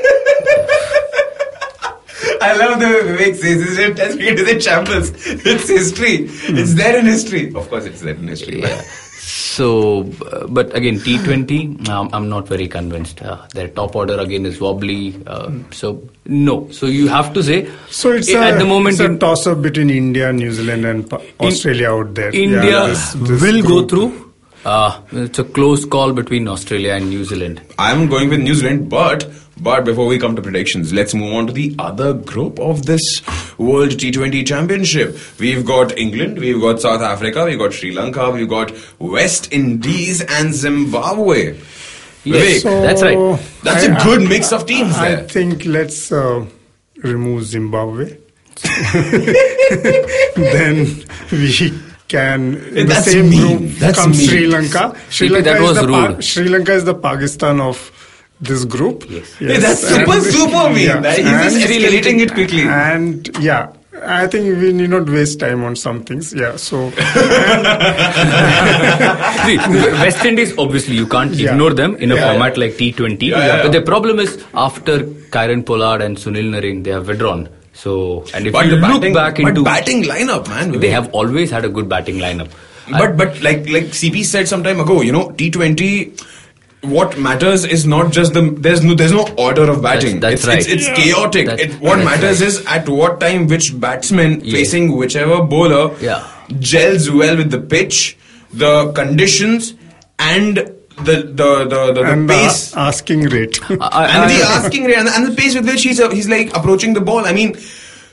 I love the way Vivek says this is test cricket is in shambles. It's history. It's there in history. Of course, it's there in history. yeah. So, uh, but again, T20, um, I'm not very convinced. Uh, their top order again is wobbly. Uh, so, no. So, you have to say. So it's i- a, at the moment it's a in- toss up between India, New Zealand, and Pa- Australia out there. India Yeah, this- this will go through. Uh, it's a close call between Australia and New Zealand. I'm going with New Zealand, but but before we come to predictions, let's move on to the other group of this World T20 Championship. We've got England, we've got South Africa, we've got Sri Lanka, we've got West Indies and Zimbabwe. Yes, Vivek, that's right. That's a I- good mix of teams I there. think let's uh, remove Zimbabwe. then we can in the That's same mean. group That's come mean. Sri Lanka. Sri Lanka that is was the rude. Sri Lanka is the Pakistan of this group. Yes. Hey, that's super, and- super mean. Yeah. That- He's just And- escalating it quickly. And yeah, I think we need not waste time on some things. Yeah, so See, West Indies, obviously, you can't Yeah. ignore them in a Yeah, format like T20. Yeah, yeah, But the problem is, after Kieron Pollard and Sunil Narine, they have withdrawn. So, and if But you the look batting, back but into. batting lineup, man. they have always had a good batting lineup. But but like like CP said some time ago, you know, T20. What matters is not just the there's no there's no order of batting. That's- that's it's, right. it's, it's chaotic. That's- it, what matters right. is at what time which batsman Yeah. facing whichever bowler Yeah. gels well with the pitch, the conditions, and the the the, the, the and the pace. asking rate. I- and the asking rate and, and the pace with which he's uh, he's like approaching the ball. I mean,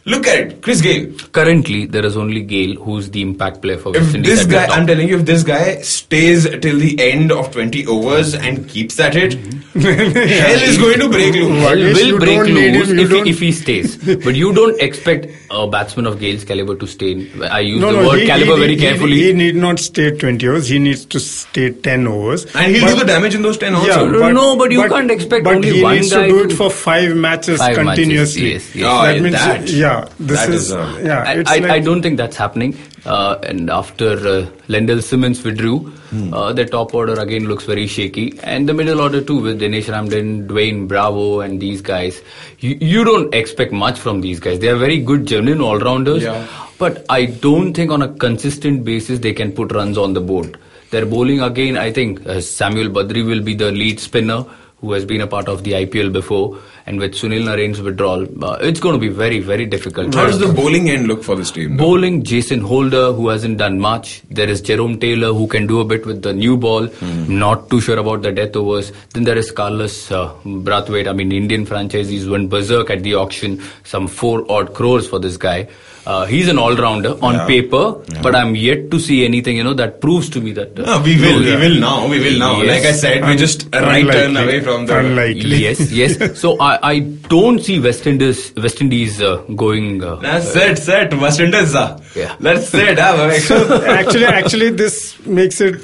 look at it, Chris Gayle. Currently, there is only Gayle who's the impact player for West If Indies. this guy. I'm telling you, if this guy stays till the end of 20 overs and keeps at it, hell is going to break loose. Hell will break loose if he, if he stays. but you don't expect a batsman of Gayle's caliber to stay. In, I use no, the no, word he, caliber he, very he- carefully. He, need not stay 20 overs. He needs to stay 10 overs. And he'll But- do the damage in those 10 also. but- No, but you can't expect but only he one needs to do it for five matches Five matches, continuously. yes, yes. Oh, that yeah, means, that- yeah, this that is, is, uh, yeah, I, I, like, I don't think that's happening. Uh, and after uh, Lendl Simmons withdrew, Hmm. uh, the top order again looks very shaky. And the middle order too, with Denesh Ramdin, Dwayne Bravo, and these guys. You, you don't expect much from these guys. They are very good, genuine all rounders. Yeah. But I don't think on a consistent basis they can put runs on the board. Their bowling again, I think uh, Samuel Badree will be the lead spinner who has been a part of the IPL before. And with Sunil Narine's withdrawal, uh, it's going to be very, very difficult. How does the bowling end look for this team? though? Bowling, Jason Holder, who hasn't done much. There is Jerome Taylor, who can do a bit with the new ball. Not too sure about the death overs. Then there is Carlos uh, Brathwaite. I mean, Indian franchisees went berserk at the auction. Some four odd crores for this guy. Uh, he's an all-rounder on Yeah. paper, but I'm yet to see anything, you know, that proves to me that. uh, No, we will, no, we will now, we will now. Yes. Like I said, we're just a right turn away from the. Unlikely. Yes, yes. So I, I don't see West Indies, West Indies uh, going. Uh, That's it, set. West Indies. ah. Yeah. That's it. ah, Vivek. actually, actually, this makes it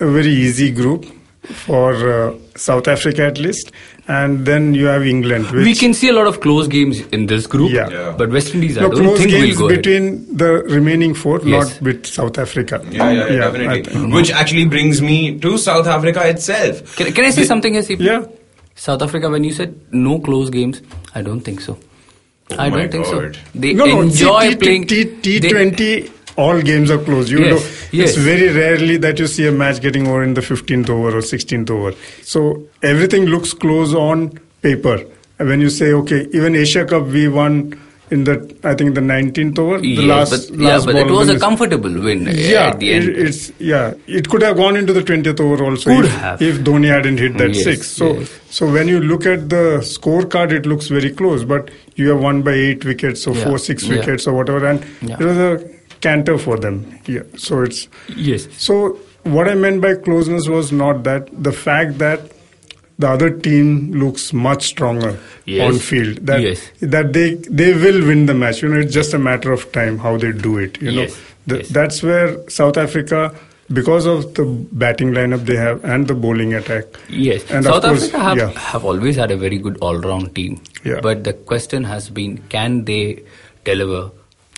a very easy group for uh, South Africa at least, and then you have England. Which, we can see a lot of close games in this group, Yeah. Yeah. but West Indies, I don't close think games will go ahead. between the remaining four, Yes. not with South Africa. Yeah, yeah, yeah, I definitely. think- Which actually brings me to South Africa itself. Can, can I say something here, CP? Yeah. South Africa, when you said no close games, I don't think so. Oh I Oh my don't think God. so. They No, no. see, enjoy T- playing. T- they- T20, all games are close. You Yes, know, yes. it's very rarely that you see a match getting over in the 15th over or 16th over. So everything looks close on paper. And when you say, okay, even Asia Cup we won in the, I think the 19th over, the last, but, last yeah, but it was a comfortable win uh, yeah, at the end. It, it's yeah. It could have gone into the twentieth over also Could if, have. if Dhoni hadn't hit that Yes, six. So yes. so when you look at the scorecard, it looks very close. But you have won by eight wickets or Yeah, four, six yeah. wickets or whatever, and Yeah. it was a canter for them. Yeah. So it's yes. so what I meant by closeness was not that the fact that the other team looks much stronger Yes. on field. That Yes. that they they will win the match. You know, it's just a matter of time how they do it. You know, The- Yes. that's where South Africa because of the batting lineup they have and the bowling attack. Yes, And South course, Africa have, yeah. have always had a very good all-round team. Yeah. But the question has been, can they deliver?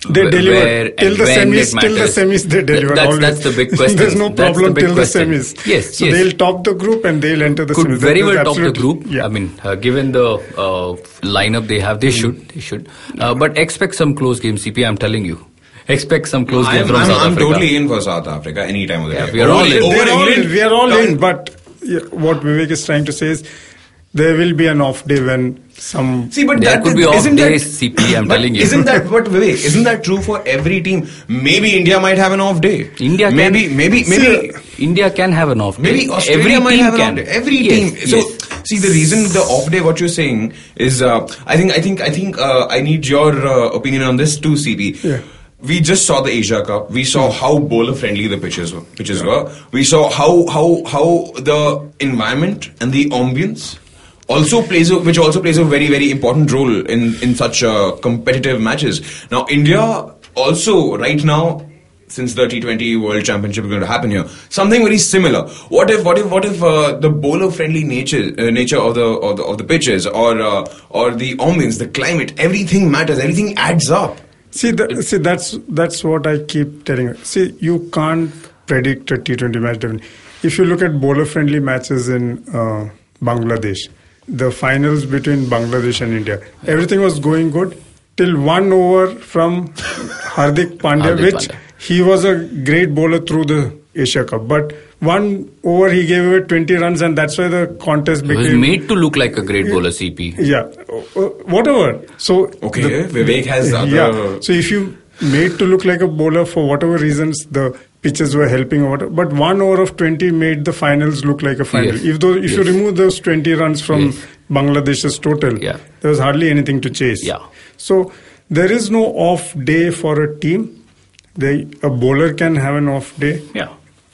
They wh- deliver till the semis. Till the semis, they deliver. That's, always. that's the big question. There's no That's the problem till question. the semis. Yes, so yes. they'll top the group and they'll enter the could semis. very That well top the group. Yeah. I mean, uh, given the uh, lineup they have, they should. They should. Uh, but expect some close games, CP. I'm telling you. Expect some close games I'm, from I'm, South I'm Africa. totally in for South Africa any time of the Yeah, day. we are all in. Over England. We are all in. But yeah, what Vivek is trying to say is there will be an off day when some. See, but There that could be off isn't that, cp i'm telling you isn't that what Vivek? Isn't that true for every team? Maybe India might have an off day. India can- maybe maybe maybe India can have an off day. maybe Australia Every might team have an can. off day. Every Yes, team. So yes. see the reason the off day. What you're saying is, uh, I think I think I think uh, I need your uh, opinion on this too, CB. Yeah. We just saw the Asia Cup. We saw how bowler friendly the pitches were. Pitches were. We saw how how how the environment and the ambience also plays a, which also plays a very very important role in in such uh, competitive matches. Now India also right now since the T20 World Championship is going to happen here, something very similar. What if what if what if uh, the bowler friendly nature uh, nature of the of the of the pitches or uh, or the ambience, the climate, everything matters. Everything adds up. See, the, see, that's that's what I keep telling. you. See, you can't predict a T20 match. definitely. If you look at bowler-friendly matches in uh, Bangladesh, the finals between Bangladesh and India, everything was going good till one over from Hardik Pandya, Hardik which Pandya. he was a great bowler through the Asia Cup, but one over he gave away 20 runs, and that's why the contest He was became made to look like a great bowler, CP. yeah, uh, whatever. So Okay, Vivek has other- yeah. So if you made to look like a bowler for whatever reasons, the pitches were helping or whatever. But one over of twenty made the finals look like a final. Yes. If those, if you remove those twenty runs from Yes. Bangladesh's total, Yeah. there was hardly anything to chase. Yeah. So there is no off day for a team. They, a bowler can have an off day. Yeah.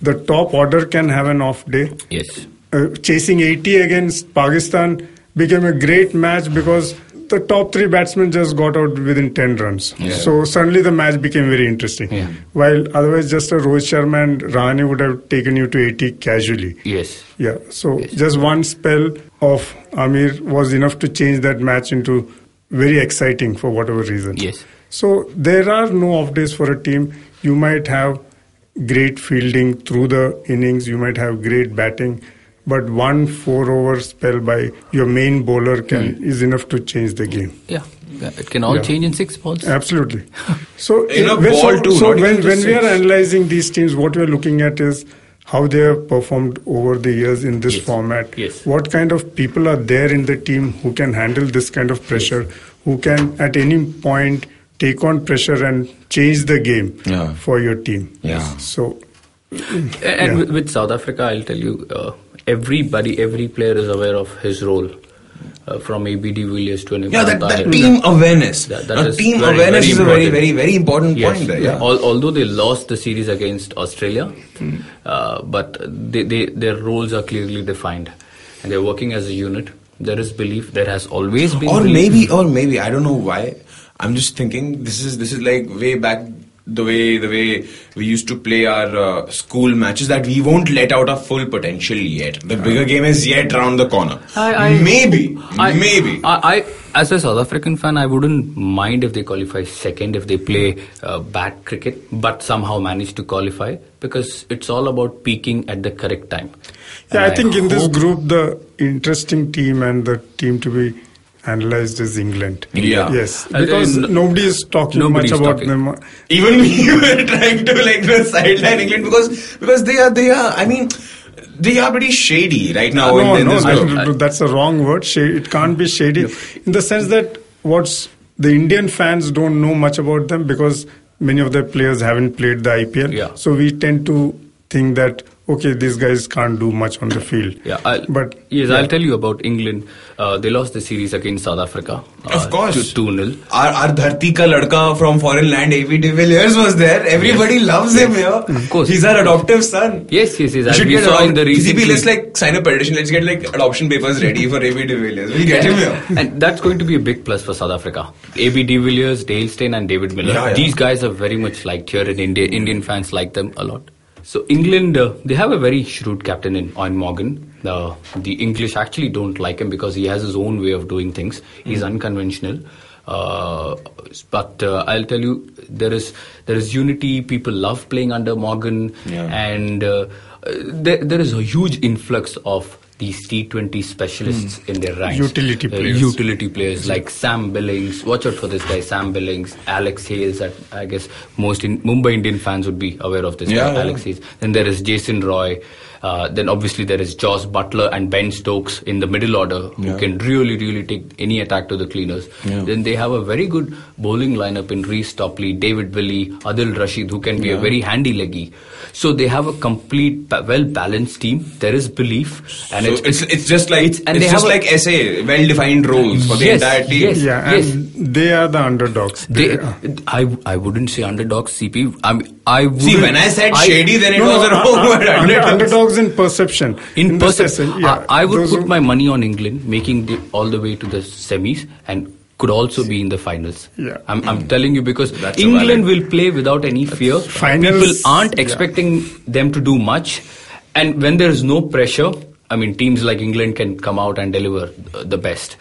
The top order can have an off day Yes. uh, chasing 80 against Pakistan became a great match because the top three batsmen just got out within 10 runs. Yeah. So suddenly the match became very interesting. Yeah. While otherwise just a Rohit Sharma and Rahane would have taken you to 80 casually. Yes. Yeah. So Yes. just one spell of Amir was enough to change that match into very exciting for whatever reason. Yes. So there are no off days for a team. You might have great fielding through the innings. You might have great batting, but one four-over spell by your main bowler can Hmm. is enough to change the game. Yeah. Yeah, It can all Yeah. change in six balls. Absolutely. So, In a when- ball so, too, so when, when just we are analyzing these teams, what we are looking at is how they have performed over the years in this Yes. format. Yes. What kind of people are there in the team who can handle this kind of pressure, yes. who can at any point take on pressure and change the game Yeah. for your team. Yeah. So, And Yeah. with, with South Africa, I'll tell you, uh, everybody, every player is aware of his role. Uh, from ABD de Villiers to an Yeah, that, that team awareness. That- that Now, is team very, awareness very is a very, very, very important Yes. point there. Yeah. Al- although they lost the series against Australia, uh, but they, they, their roles are clearly defined, and they're working as a unit. There is belief. There has always been. or belief. maybe or maybe i don't know why i'm just thinking this is this is like way back the way the way we used to play our uh, school matches that we won't let out our full potential yet. The bigger game is yet around the corner. I- I- maybe I- maybe. I, I, as a South African fan, I wouldn't mind if they qualify second if they play uh, bad cricket, but somehow manage to qualify because it's all about peaking at the correct time. yeah, And I think in this group, the interesting team and the team to be analyzed is England. Yeah. Yes, because nobody is talking nobody's much about talking. them. even we were trying to like the sideline england because because they are they are i mean they are pretty shady right now no, in, no, no, that's a wrong word. It can't be shady in the sense that what's the Indian fans don't know much about them because many of their players haven't played the IPL. Yeah. So we tend to think that okay, these guys can't do much on the field. Yeah, I'll, but yes, yeah. I'll tell you about England. Uh, they lost the series against South Africa. Uh, Of course. two 0 Our, our Dharti ka ladka from foreign land, A.B. de Villiers was there. Everybody loves him here. Of course. He's our adoptive son. Yes, yes, yes. We As should we get saw adopt- in the recent. CCP, let's like sign a petition. Let's get like adoption papers ready for A.B. de Villiers. We'll get him here. and that's going to be a big plus for South Africa. AB de Villiers, Dale Steyn, and David Miller. Yeah, yeah. These guys are very much liked here in India. Indian fans like them a lot. So England, uh, they have a very shrewd captain in Eoin Morgan. Uh, the English actually don't like him because he has his own way of doing things. He's unconventional. Uh, but uh, I'll tell you, there is there is unity. People love playing under Morgan, Yeah. and uh, there, there is a huge influx of these T20 specialists in their ranks. Utility Uh, players. utility players like Sam Billings. Watch out for this guy, Sam Billings, Alex Hales. That I guess most in, Mumbai Indian fans would be aware of this Yeah, guy, yeah. Alex Hales. Then there is Jason Roy. Uh, then obviously there is Jos Buttler and Ben Stokes in the middle order who Yeah. can really, really take any attack to the cleaners. Yeah. Then they have a very good bowling lineup in Reece Topley, David Willey, Adil Rashid, who can be a very handy leggy. So they have a complete, well balanced team. There is belief, and so it's, it's just like it's- it's, and they just have a- like SA, well defined roles for the Yes, entire team. yes. Yeah, and they are the underdogs. They, are- I, I wouldn't say underdogs, CP. I mean, I would. See, when I said shady, then it No, was no, a wrong uh, word. Underdogs. underdogs in perception. In the person, sense, yeah, I, I would those put my money on England making the, all the way to the semis and could also be in the finals. Yeah. I'm, I'm telling you because That's England will play without any fear. Finals, People aren't yeah. expecting them to do much, and when there is no pressure, I mean, teams like England can come out and deliver the best.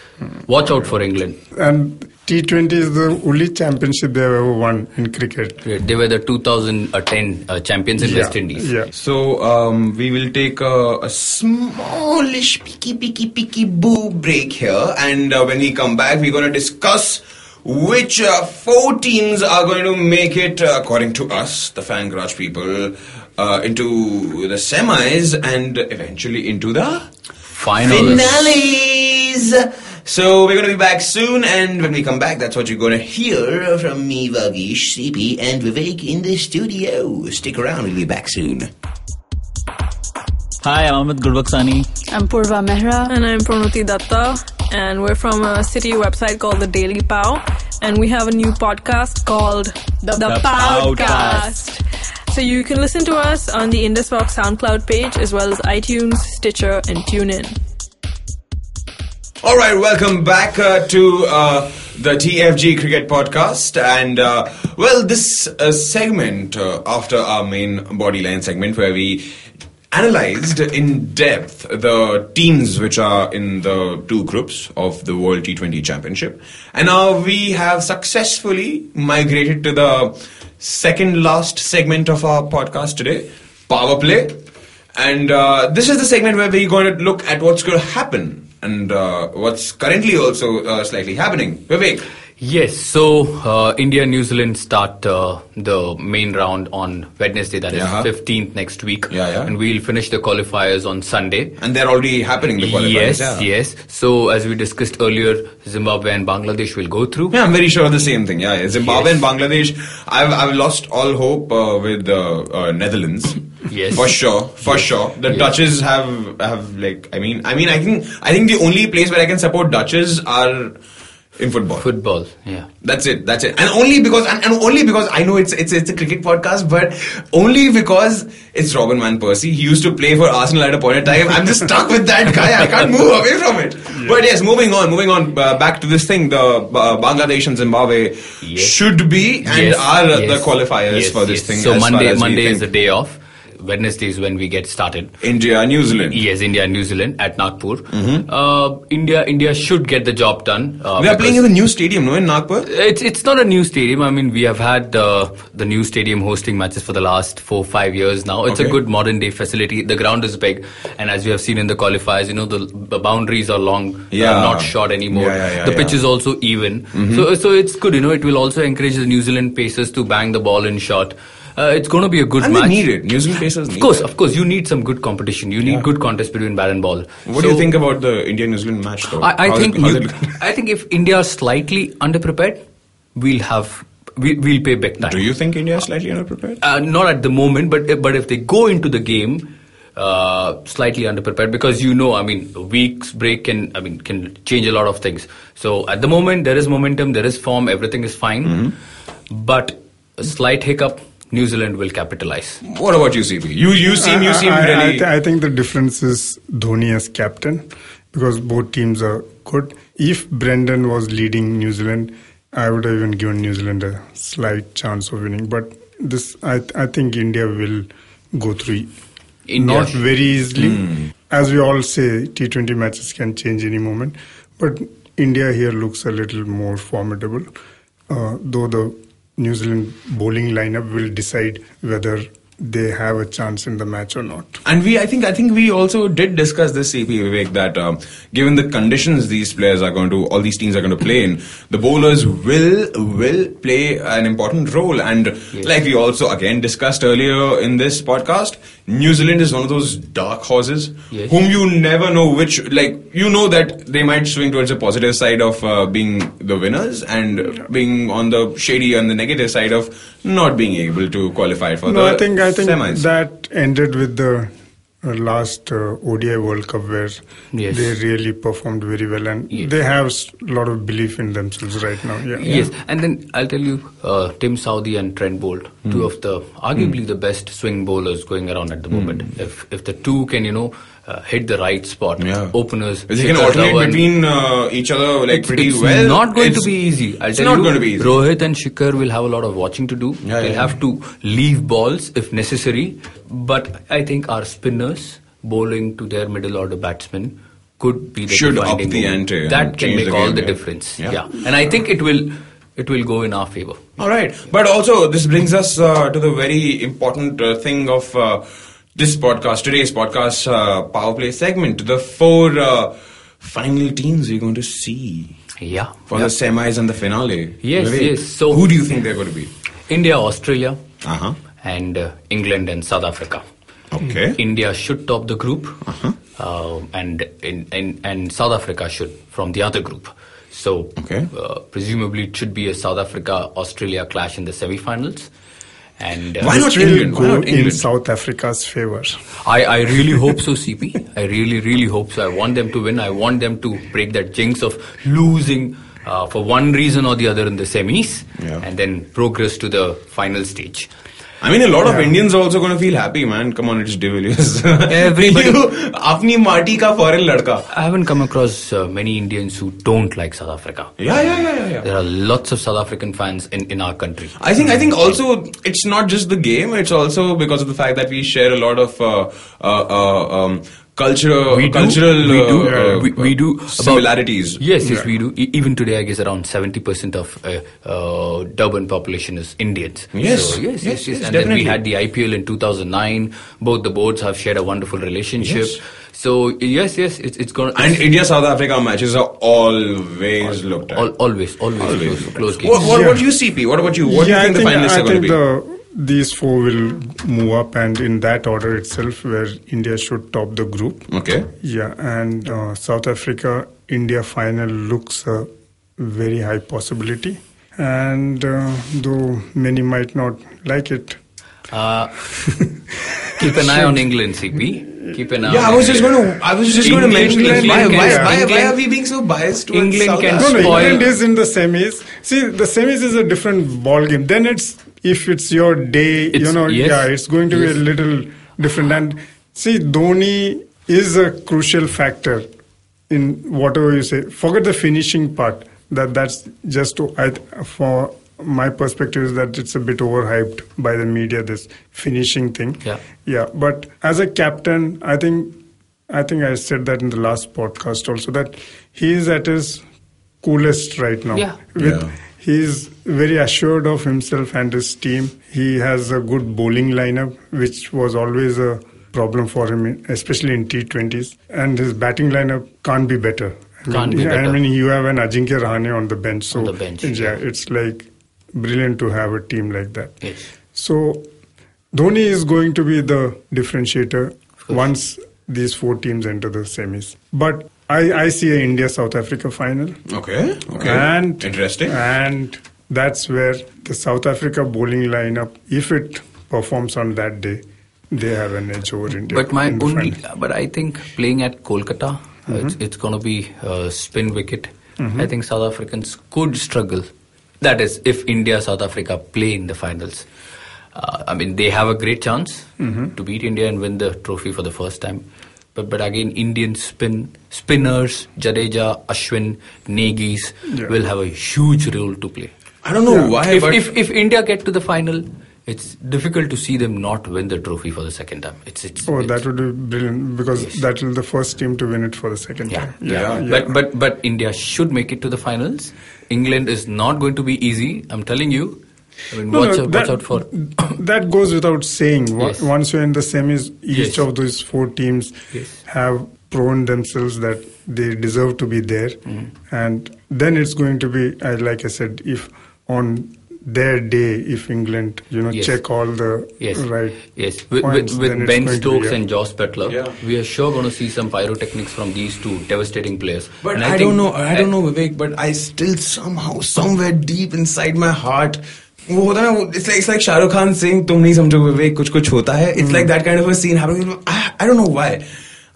Watch out for England. And T20 is the only championship they have ever won in cricket. They were the 2010 uh, champions in Yeah, West Indies. Yeah. So um, we will take a, a smallish picky picky picky boo break here, and uh, when we come back, we're going to discuss which uh, four teams are going to make it, uh, according to us, the fan garage people, uh, into the semis and eventually into the Finals. finales. So we're going to be back soon, and when we come back, that's what you're going to hear from me, Vagish, CP, and Vivek in the studio. Stick around, we'll be back soon. Hi, I'm Amit Gurbaksani. I'm Purva Mehra. And I'm Pranuti Datta, and we're from a city website called the Daily Pow, and we have a new podcast called The, Powcast. So you can listen to us on the Indus Rock SoundCloud page as well as iTunes, Stitcher, and TuneIn. All right, welcome back uh, to uh, the TFG Cricket Podcast, and uh, well, this uh, segment uh, after our main bodyline segment where we analyzed in depth the teams which are in the two groups of the World T20 Championship, and now we have successfully migrated to the second last segment of our podcast today, Power Play. And uh, this is the segment where we're going to look at what's going to happen and uh, what's currently also uh, slightly happening. Vivek. Yes, so uh, India and New Zealand start uh, the main round on Wednesday, that is Yeah. 15th next week. Yeah, yeah. And we'll finish the qualifiers on Sunday. And they're already happening, the qualifiers. Yes, yeah. yes. So, as we discussed earlier, Zimbabwe and Bangladesh will go through. Yeah, I'm very sure of the same thing. Yeah, yeah. Zimbabwe Yes. and Bangladesh. I've I've lost all hope uh, with uh, uh, Netherlands. Yes. for sure, for sure. The Yes. Dutches have have like. I mean, I mean, I think I think the only place where I can support Dutches are in football. Football, yeah. That's it. That's it. And only because and, and only because I know it's it's it's a cricket podcast, but only because it's Robin van Persie. He used to play for Arsenal at a point in time. I'm just stuck with that guy. I can't move away from it. But yes, moving on, moving on. Uh, back to this thing. The uh, Bangladesh and Zimbabwe Yes. should be and Yes, are yes, the qualifiers yes, for this yes. thing. So as far Monday, as Monday is the day off. Wednesday is when we get started. India, New Zealand. Yes, India and New Zealand at Nagpur. Uh, India, India should get the job done. Uh, They are playing in the new stadium, no, in Nagpur. It's it's not a new stadium. I mean, we have had uh, the new stadium hosting matches for the last four five years now. It's Okay. a good modern day facility. The ground is big, and as we have seen in the qualifiers, you know the, the boundaries are long, Yeah. not short anymore. Yeah, yeah, yeah, the pitch is also even. So so it's good. You know, it will also encourage the New Zealand pacers to bang the ball in shot. Uh, it's going to be a good And match. need it. New Zealand pacers need Of course, of course, you need some good competition. You need Yeah. good contest between bat and ball. What do you think about the India New Zealand match, though? I, I think it- how's you. I think if India is slightly underprepared, we'll have we, we'll pay back time. Do you think India is slightly underprepared? Uh, not at the moment, but but if they go into the game uh, slightly underprepared, because you know, I mean, a week's break can I mean can change a lot of things. So at the moment, there is momentum, there is form, everything is fine, Mm-hmm. but a slight hiccup, New Zealand will capitalize. What about you, CP? You you seem you I- seem I, I, really. th- I think the difference is Dhoni as captain because both teams are good. If Brendon was leading New Zealand, I would have even given New Zealand a slight chance of winning. But this, I, I think India will go through. India Not very easily. As we all say, T20 matches can change any moment. But India here looks a little more formidable, uh, though the New Zealand bowling lineup will decide whether they have a chance in the match or not. And we, I think, I think we also did discuss this, CP Vivek, that um, given the conditions these players are going to, all these teams are going to play in, the bowlers will will play an important role. And like we also again discussed earlier in this podcast, New Zealand is one of those dark horses Yes. whom you never know which, like you know that they might swing towards the positive side of uh, being the winners and being on the shady and the negative side of not being able to qualify for No, the I think I think semis. that ended with the uh, last uh, ODI World Cup where Yes. they really performed very well and Yes. they have a lot of belief in themselves right now. Yeah. Yes, and then I'll tell you, uh, Tim Southee and Trent Boult, Hmm. two of the arguably the best swing bowlers going around at the moment. If if the two can, you know, uh, hit the right spot, Yeah. openers, They can alternate between uh, each other like it's, pretty it's well. not going to be easy. I'll it's tell not you, going to be easy. Rohit and Shikhar will have a lot of watching to do. Yeah, They'll yeah, have to leave balls if necessary. But I think our spinners bowling to their middle order batsmen could be the Should up the ante That can make all game, the difference. Yeah. yeah, and I think it will. It will go in our favor. All right, but also this brings us uh, to the very important uh, thing of uh, this podcast, today's podcast uh, power play segment. The four uh, final teams we're going to see Yeah. for yeah. the semis and the finale. Yes, Vivek, yes. So- who do you think they're going to be? India, Australia, Uh huh. and uh, England and South Africa. Okay. India should top the group, Uh-huh. uh, and, in, in, and South Africa should from the other group. So, Okay. uh, presumably, it should be a South Africa Australia clash in the semi-finals. And uh, Why not England? Why go not in South Africa's favor. I, I really hope so, CP. I really, really hope so. I want them to win. I want them to break that jinx of losing uh, for one reason or the other in the semis, Yeah. and then progress to the final stage. I mean, a lot yeah. of Indians are also going to feel happy, man. Come on, it's De Everybody. Apni foreign ladka. I haven't come across uh, many Indians who don't like South Africa. Yeah, yeah, yeah, yeah, yeah. There are lots of South African fans in, in our country. I think, I think also it's not just the game. It's also because of the fact that we share a lot of uh, uh, uh um, culture, We do, cultural we do, uh, we, we do about- similarities. yes, yes, we do. E- even today, I guess around seventy percent of uh, uh, Durban population is Indians. Yes, so, yes, yes, yes, yes. yes, And then we had the IPL in two thousand nine. Both the boards have shared a wonderful relationship. Yes. So yes, yes, it's it's going And India South Africa matches are always looked at. al- always, always, Always. close, close games. what, what, Yeah. what do you see, P? What about you? What yeah, do you think, think, the finalists I are going to be? The these four will move up, and in that order itself, where India should top the group. Okay. Yeah, and uh, South Africa India final looks a very high possibility, and uh, though many might not like it, Uh, keep an eye on England, CP. Keep an eye. Yeah, I was just going to. I was just going to mention this. Why, England why, can- why, why England- are we being so biased towards England South can No, no, spoil- England is in the semis. See, the semis is a different ball game. Then it's if it's your day, you know, yes. yeah, it's going to Yes. be a little different. And see, Dhoni is a crucial factor in whatever you say. Forget the finishing part. That that's just to, I, for my perspective is that it's a bit overhyped by the media. This finishing thing. Yeah. Yeah, but as a captain, I think I think I said that in the last podcast also that he is at his coolest right now. Yeah. With, Yeah. He's very assured of himself and his team. He has a good bowling lineup, which was always a problem for him, especially in T20s. And his batting lineup can't be better. I Can't mean, be I mean, you have an Ajinkya Rahane on the bench. So On the bench, yeah, yeah. it's like brilliant to have a team like that. Yes. So Dhoni is going to be the differentiator once these four teams enter the semis. But I, I see a India South Africa final. Okay. Okay. And Interesting. And that's where the South Africa bowling lineup, if it performs on that day, they have an edge over India. But my in only, final. but I think playing at Kolkata, Mm-hmm. it's, it's going to be a spin wicket. I think South Africans could struggle. That is, if India South Africa play in the finals. Uh, I mean, they have a great chance Mm-hmm. to beat India and win the trophy for the first time. But but again, Indian spin spinners, Jadeja, Ashwin, Negis Yeah. will have a huge role to play. I don't know why, if, but if if India get to the final, it's difficult to see them not win the trophy for the second time. It's it's. Oh, it's, that would be brilliant because that will be the first team to win it for the second yeah, time. yeah, yeah. But but but India should make it to the finals. England is not going to be easy. I'm telling you. I mean, No, watch, no, out, that, watch out for. that goes without saying. Yes. Once you're in the semis, Yes. each of those four teams Yes. have proven themselves that they deserve to be there, Mm-hmm. and then it's going to be, like I said, if on their day if England, you know, yes. check all the yes. right. Yes, with, points, with, with Ben Stokes and Jos Buttler, yeah. we are sure going to see some pyrotechnics from these two devastating players. But and I, I don't know, I, don't know, Vivek, but I still somehow, somewhere deep inside my heart. वो होता है it's like like Shahrukh Khan Singh तुम नहीं समझो विवेक कुछ कुछ होता है it's like that kind of a scene happening I don't know why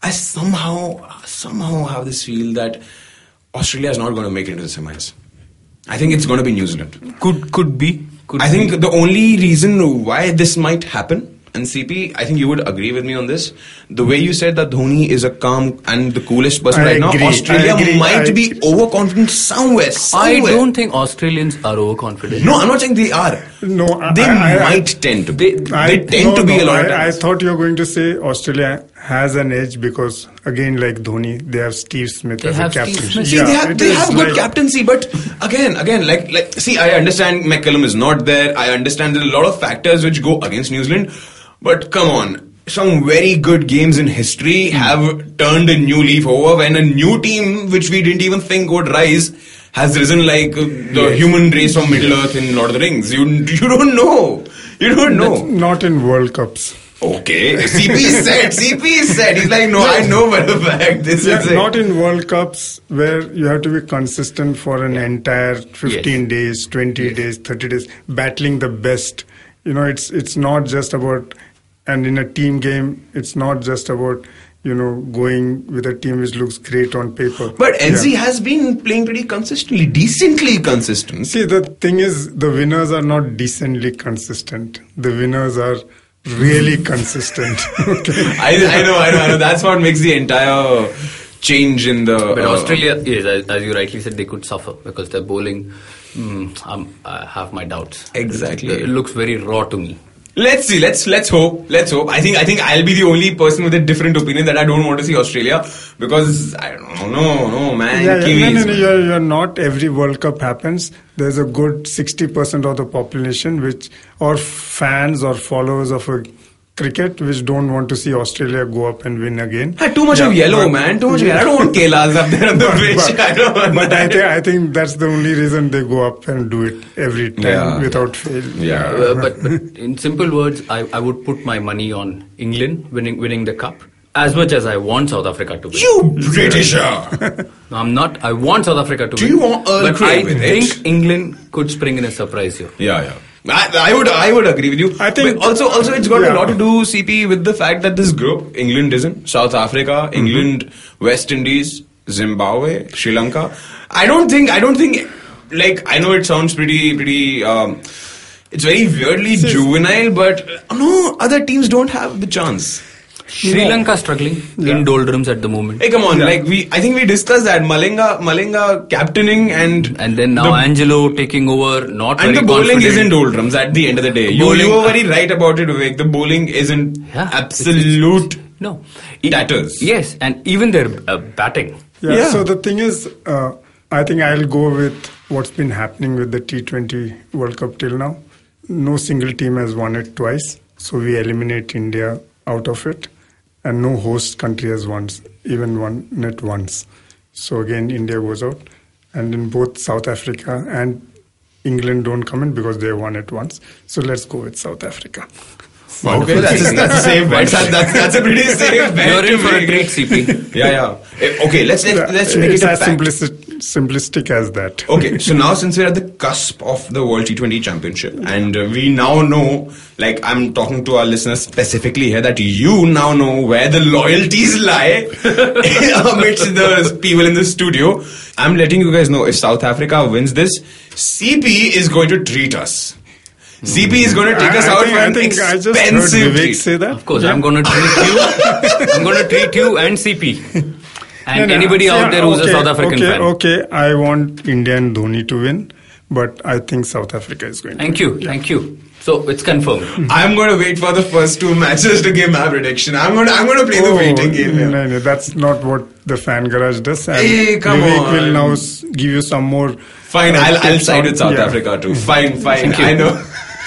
I somehow somehow have this feel that Australia is not going make it semis I think it's going to be New Zealand Could could be. Could I be. think the only reason why this might happen, and CP, I think you would agree with me on this. The way you said that Dhoni is a calm and the coolest person I right agree, now, Australia agree, might I- be overconfident somewhere. I don't think Australians are overconfident. No, I'm not saying they are. No, I- they I- I- might tend to. be. They- They, tend no, to be no, a lot of I, I thought you were going to say Australia has an edge because, again, like Dhoni, they have Steve Smith They as have a captain. Steve Smith. See, Yeah, they have they have good like- captaincy, but again, again, like like see, I understand McCullum is not there. I understand there are a lot of factors which go against New Zealand, but come on. Some very good games in history have turned a new leaf over when a new team, which we didn't even think would rise, has risen like the human race from Middle Earth in Lord of the Rings. You you don't know. You don't know. Not in World Cups. Okay, CP said. CP said. He's like, no, I know for a fact. This Yeah, is it. not in World Cups where you have to be consistent for an entire 15 Yes. days, 20 days, 30 days, battling the best. You know, it's it's not just about, and in a team game, it's not just about you know going with a team which looks great on paper. But NC Yeah. has been playing pretty consistently, decently consistent. See, the thing is, the winners are not decently consistent. The winners are really consistent. okay. I, I know, I know, I know. That's what makes the entire change in the. But uh, Australia, yes, as, as you rightly said, they could suffer because their bowling. Mm, um, I have my doubts. Exactly. It, it looks very raw to me. Let's see. Let's let's hope. Let's hope. I think I think I'll be the only person with a different opinion that I don't want to see Australia because I don't know. No, no, man. Yeah, yeah, no, no, no, you're, you're not. Every World Cup happens. There's a good 60% of the population which, or fans or followers of a cricket, which don't want to see Australia go up and win again. Ah, too much of yellow, but- man. Too much of yellow. I don't want Kelas up there on the But- pitch. but- I don't want But I that. think I think that's the only reason they go up and do it every time Yeah. without fail. Yeah. Uh, but, but in simple words, I, I would put my money on England winning winning the cup as much as I want South Africa to win. You Britisher. No, I'm not. I want South Africa to Do win. you want Earl But Grey I with think it? England could spring in a surprise here. Yeah, yeah. I, I would I would agree with you. I think- But also also it's got a lot to do CP with the fact that this group England isn't South Africa, Mm-hmm. England, West Indies, Zimbabwe, Sri Lanka. I don't think I don't think like I know it sounds pretty pretty um, it's very weirdly juvenile, but no other teams don't have the chance. Sri Lanka struggling in doldrums at the moment. Hey, come on! Like we, I think we discussed that Malinga, Malinga captaining and And then now the- Angelo taking over, not And very the bowling confident. isn't doldrums at the end of the day. You, Bowling- you were very right about it, Vivek. The bowling isn't Yeah, absolute. No. Tatters. Yes, and even their uh, batting. Yeah, Yeah. So the thing is, uh, I think I'll go with what's been happening with the T20 World Cup till now. No single team has won it twice, so we eliminate India out of it, and no host country has won even one net once. So again, India goes out, and in both South Africa and England don't come in because they won it once. So let's go with South Africa. Okay, that's a, that's a safe bet. That's, that's, that's a pretty safe bet. You're in for a great CP. Yeah, yeah. Eh, Okay, let's let's, let's make it's it a as fact. simplistic, simplistic as that. Okay, so now since we're at the cusp of the World T20 Championship, and uh, we now know, like I'm talking to our listeners specifically here, that you now know where the loyalties lie amidst the people in the studio. I'm letting you guys know if South Africa wins this, CP is going to treat us. CP is going to take us I- I out think- for I an think I just heard expensive Vivek treat. say that. Of course, I'm going to treat you. I'm going to treat you and CP. And No, no, anybody see, out there who's okay, a South African okay, fan. Okay, I want India and Dhoni to win, but I think South Africa is going. Thank to you, win. Yeah. thank you. So it's confirmed. I'm going to wait for the first two matches to give my prediction. I'm going to, I'm going to play the Oh, waiting game. here. No, no, that's not what the fan garage does. And Hey, come Vivek on. will now s- give you some more. Fine, uh, I'll, I'll tips side on- with South yeah. Africa too. Fine, fine. Thank you. I know.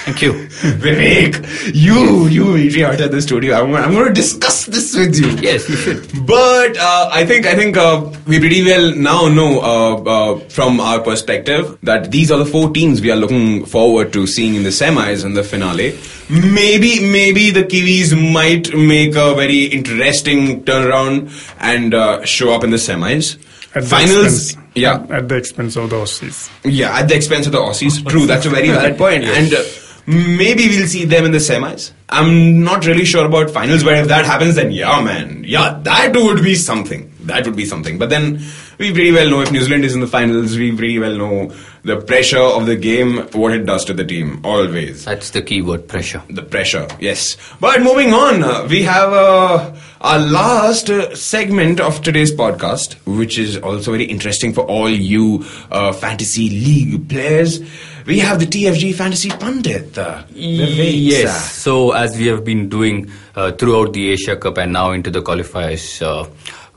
Thank you. Vivek, you, you meet me out at the studio. I'm, I'm going to discuss this with you. Yes, you should. But uh, I think I think uh, we pretty well now know uh, uh, from our perspective that these are the four teams we are looking forward to seeing in the semis and the finale. Maybe maybe the Kiwis might make a very interesting turnaround and uh, show up in the semis. At the Finals, expense- yeah, At the expense of the Aussies. yeah, at the expense of the Aussies. True, that's a very valid point. And uh, maybe we'll see them in the semis. I'm not really sure about finals, but if that happens, then yeah, man, yeah, that would be something. That would be something. But then we pretty well know if New Zealand is in the finals, we pretty well know the pressure of the game, what it does to the team, always. That's the key word, pressure. The pressure, yes. But moving on, we have uh, our last uh, segment of today's podcast, which is also very interesting for all you uh, fantasy league players. We have the TFG Fantasy Pundit. Uh, Yes. So as we have been doing uh, throughout the Asia Cup and now into the qualifiers, uh,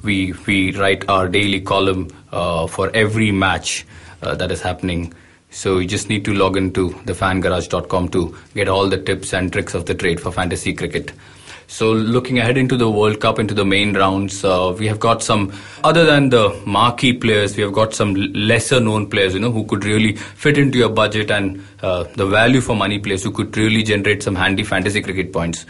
we we write our daily column uh, for every match uh, that is happening. So you just need to log into thefangarage.com to get all the tips and tricks of the trade for fantasy cricket. So looking ahead into the World Cup, into the main rounds, uh, we have got some, other than the marquee players, we have got some lesser known players, you know, who could really fit into your budget and uh, the value for money players who could really generate some handy fantasy cricket points.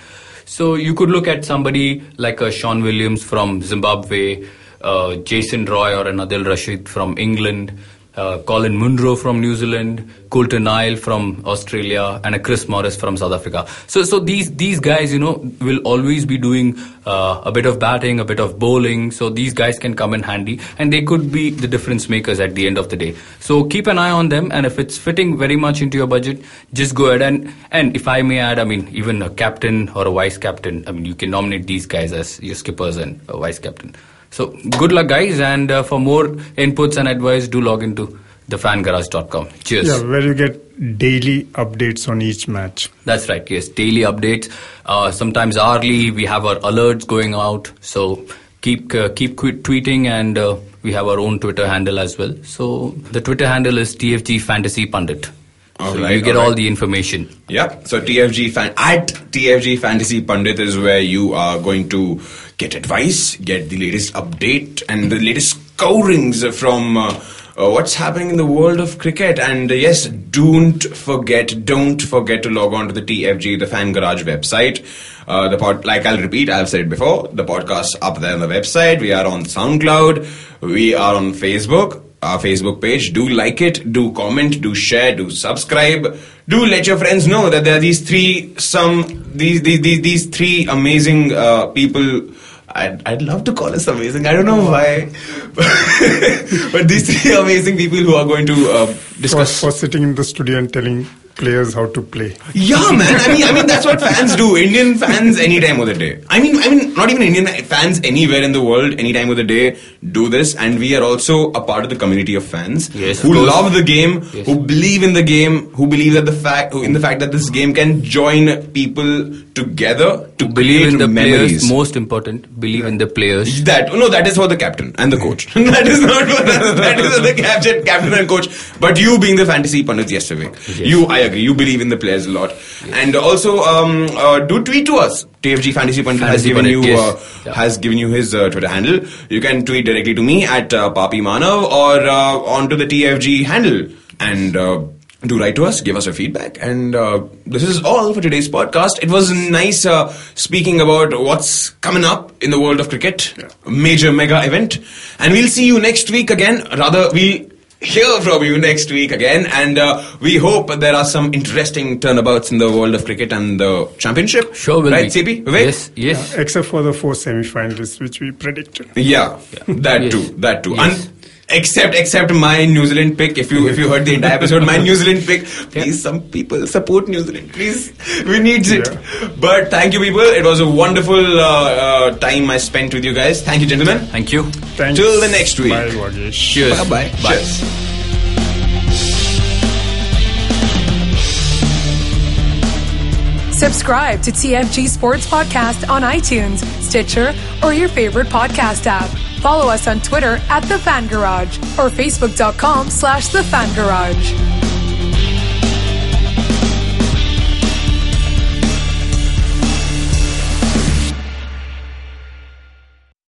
So you could look at somebody like a Sean Williams from Zimbabwe, uh, Jason Roy or an Adil Rashid from England, uh, Colin Munro from New Zealand, Coulter-Nile from Australia, and a Chris Morris from South Africa. So, so these these guys, you know, will always be doing uh, a bit of batting, a bit of bowling. So these guys can come in handy, and they could be the difference makers at the end of the day. So keep an eye on them, and if it's fitting very much into your budget, just go ahead and and if I may add, I mean, even a captain or a vice captain, I mean, you can nominate these guys as your skippers and a vice captain. So good luck, guys, and uh, for more inputs and advice, do log into thefangarage.com. Cheers. Yeah, where you get daily updates on each match. That's right. Yes, daily updates. Uh, sometimes hourly, we have our alerts going out. So keep uh, keep qu- tweeting, and uh, we have our own Twitter handle as well. So the Twitter handle is TFG Fantasy Pundit. All so right, you get all all right. the information. Yeah. So TFG fan at TFG Fantasy Pundit is where you are going to get advice, get the latest update, and the latest scorings from. Uh, uh, what's happening in the world of cricket and uh, yes don't forget don't forget to log on to the tfg the fan garage website uh, the pod like i'll repeat i've said it before the podcast up there on the website we are on soundcloud we are on facebook our Facebook page. Do like it, do comment, do share, do subscribe. Do let your friends know that there are these three some these these these, these three amazing uh, people. I'd, I'd love to call us amazing. I don't know why, but these three amazing people who are going to uh, For, discuss. for sitting in the studio and telling players how to play. Yeah, man. I mean, I mean that's what fans do. Indian fans any time of the day. I mean, I mean, not even Indian fans anywhere in the world any time of the day do this, and we are also a part of the community of fans Yes, who course. love the game, Yes. who believe in the game, who believe that the fact in the fact that this game can join people together to Believe create in the memories. players. Most important, believe in the players. That no, that is for the captain and the coach. that is not for the, that is for the captain, captain and coach. But you being the fantasy pundit yesterday, you I agree. You believe in the players a lot, and also um, uh, do tweet to us. TFG Fantasy Pundit has given you yes. uh, Yeah. has given you his uh, Twitter handle. You can tweet directly to me at uh, Papi Manav or uh, onto the TFG handle and. Uh, do write to us, give us your feedback, and uh, this is all for today's podcast. It was nice uh, speaking about what's coming up in the world of cricket, a major mega event, and we'll see you next week again. Rather, we'll hear from you next week again, and uh, we hope there are some interesting turnabouts in the world of cricket and the championship. Sure, will right, be. CP? Vivek? Yes, yes. Except for the four semi-finalists which we predicted. Yeah, that Yes. too, that too. Yes. And except except my New Zealand pick. If you if you heard the entire episode, my New Zealand pick. Please, yeah. some people support New Zealand. Please, we need it. Yeah. But thank you, people. It was a wonderful uh, uh, time I spent with you guys. Thank you, gentlemen. Thank you. Thanks. Till the next week. Bye, Rajesh. Cheers. Bye-bye. Bye. Cheers. Subscribe to TFG Sports Podcast on iTunes, Stitcher, or your favorite podcast app. Follow us on Twitter at The Fan Garage or Facebook.com slash The Fan Garage.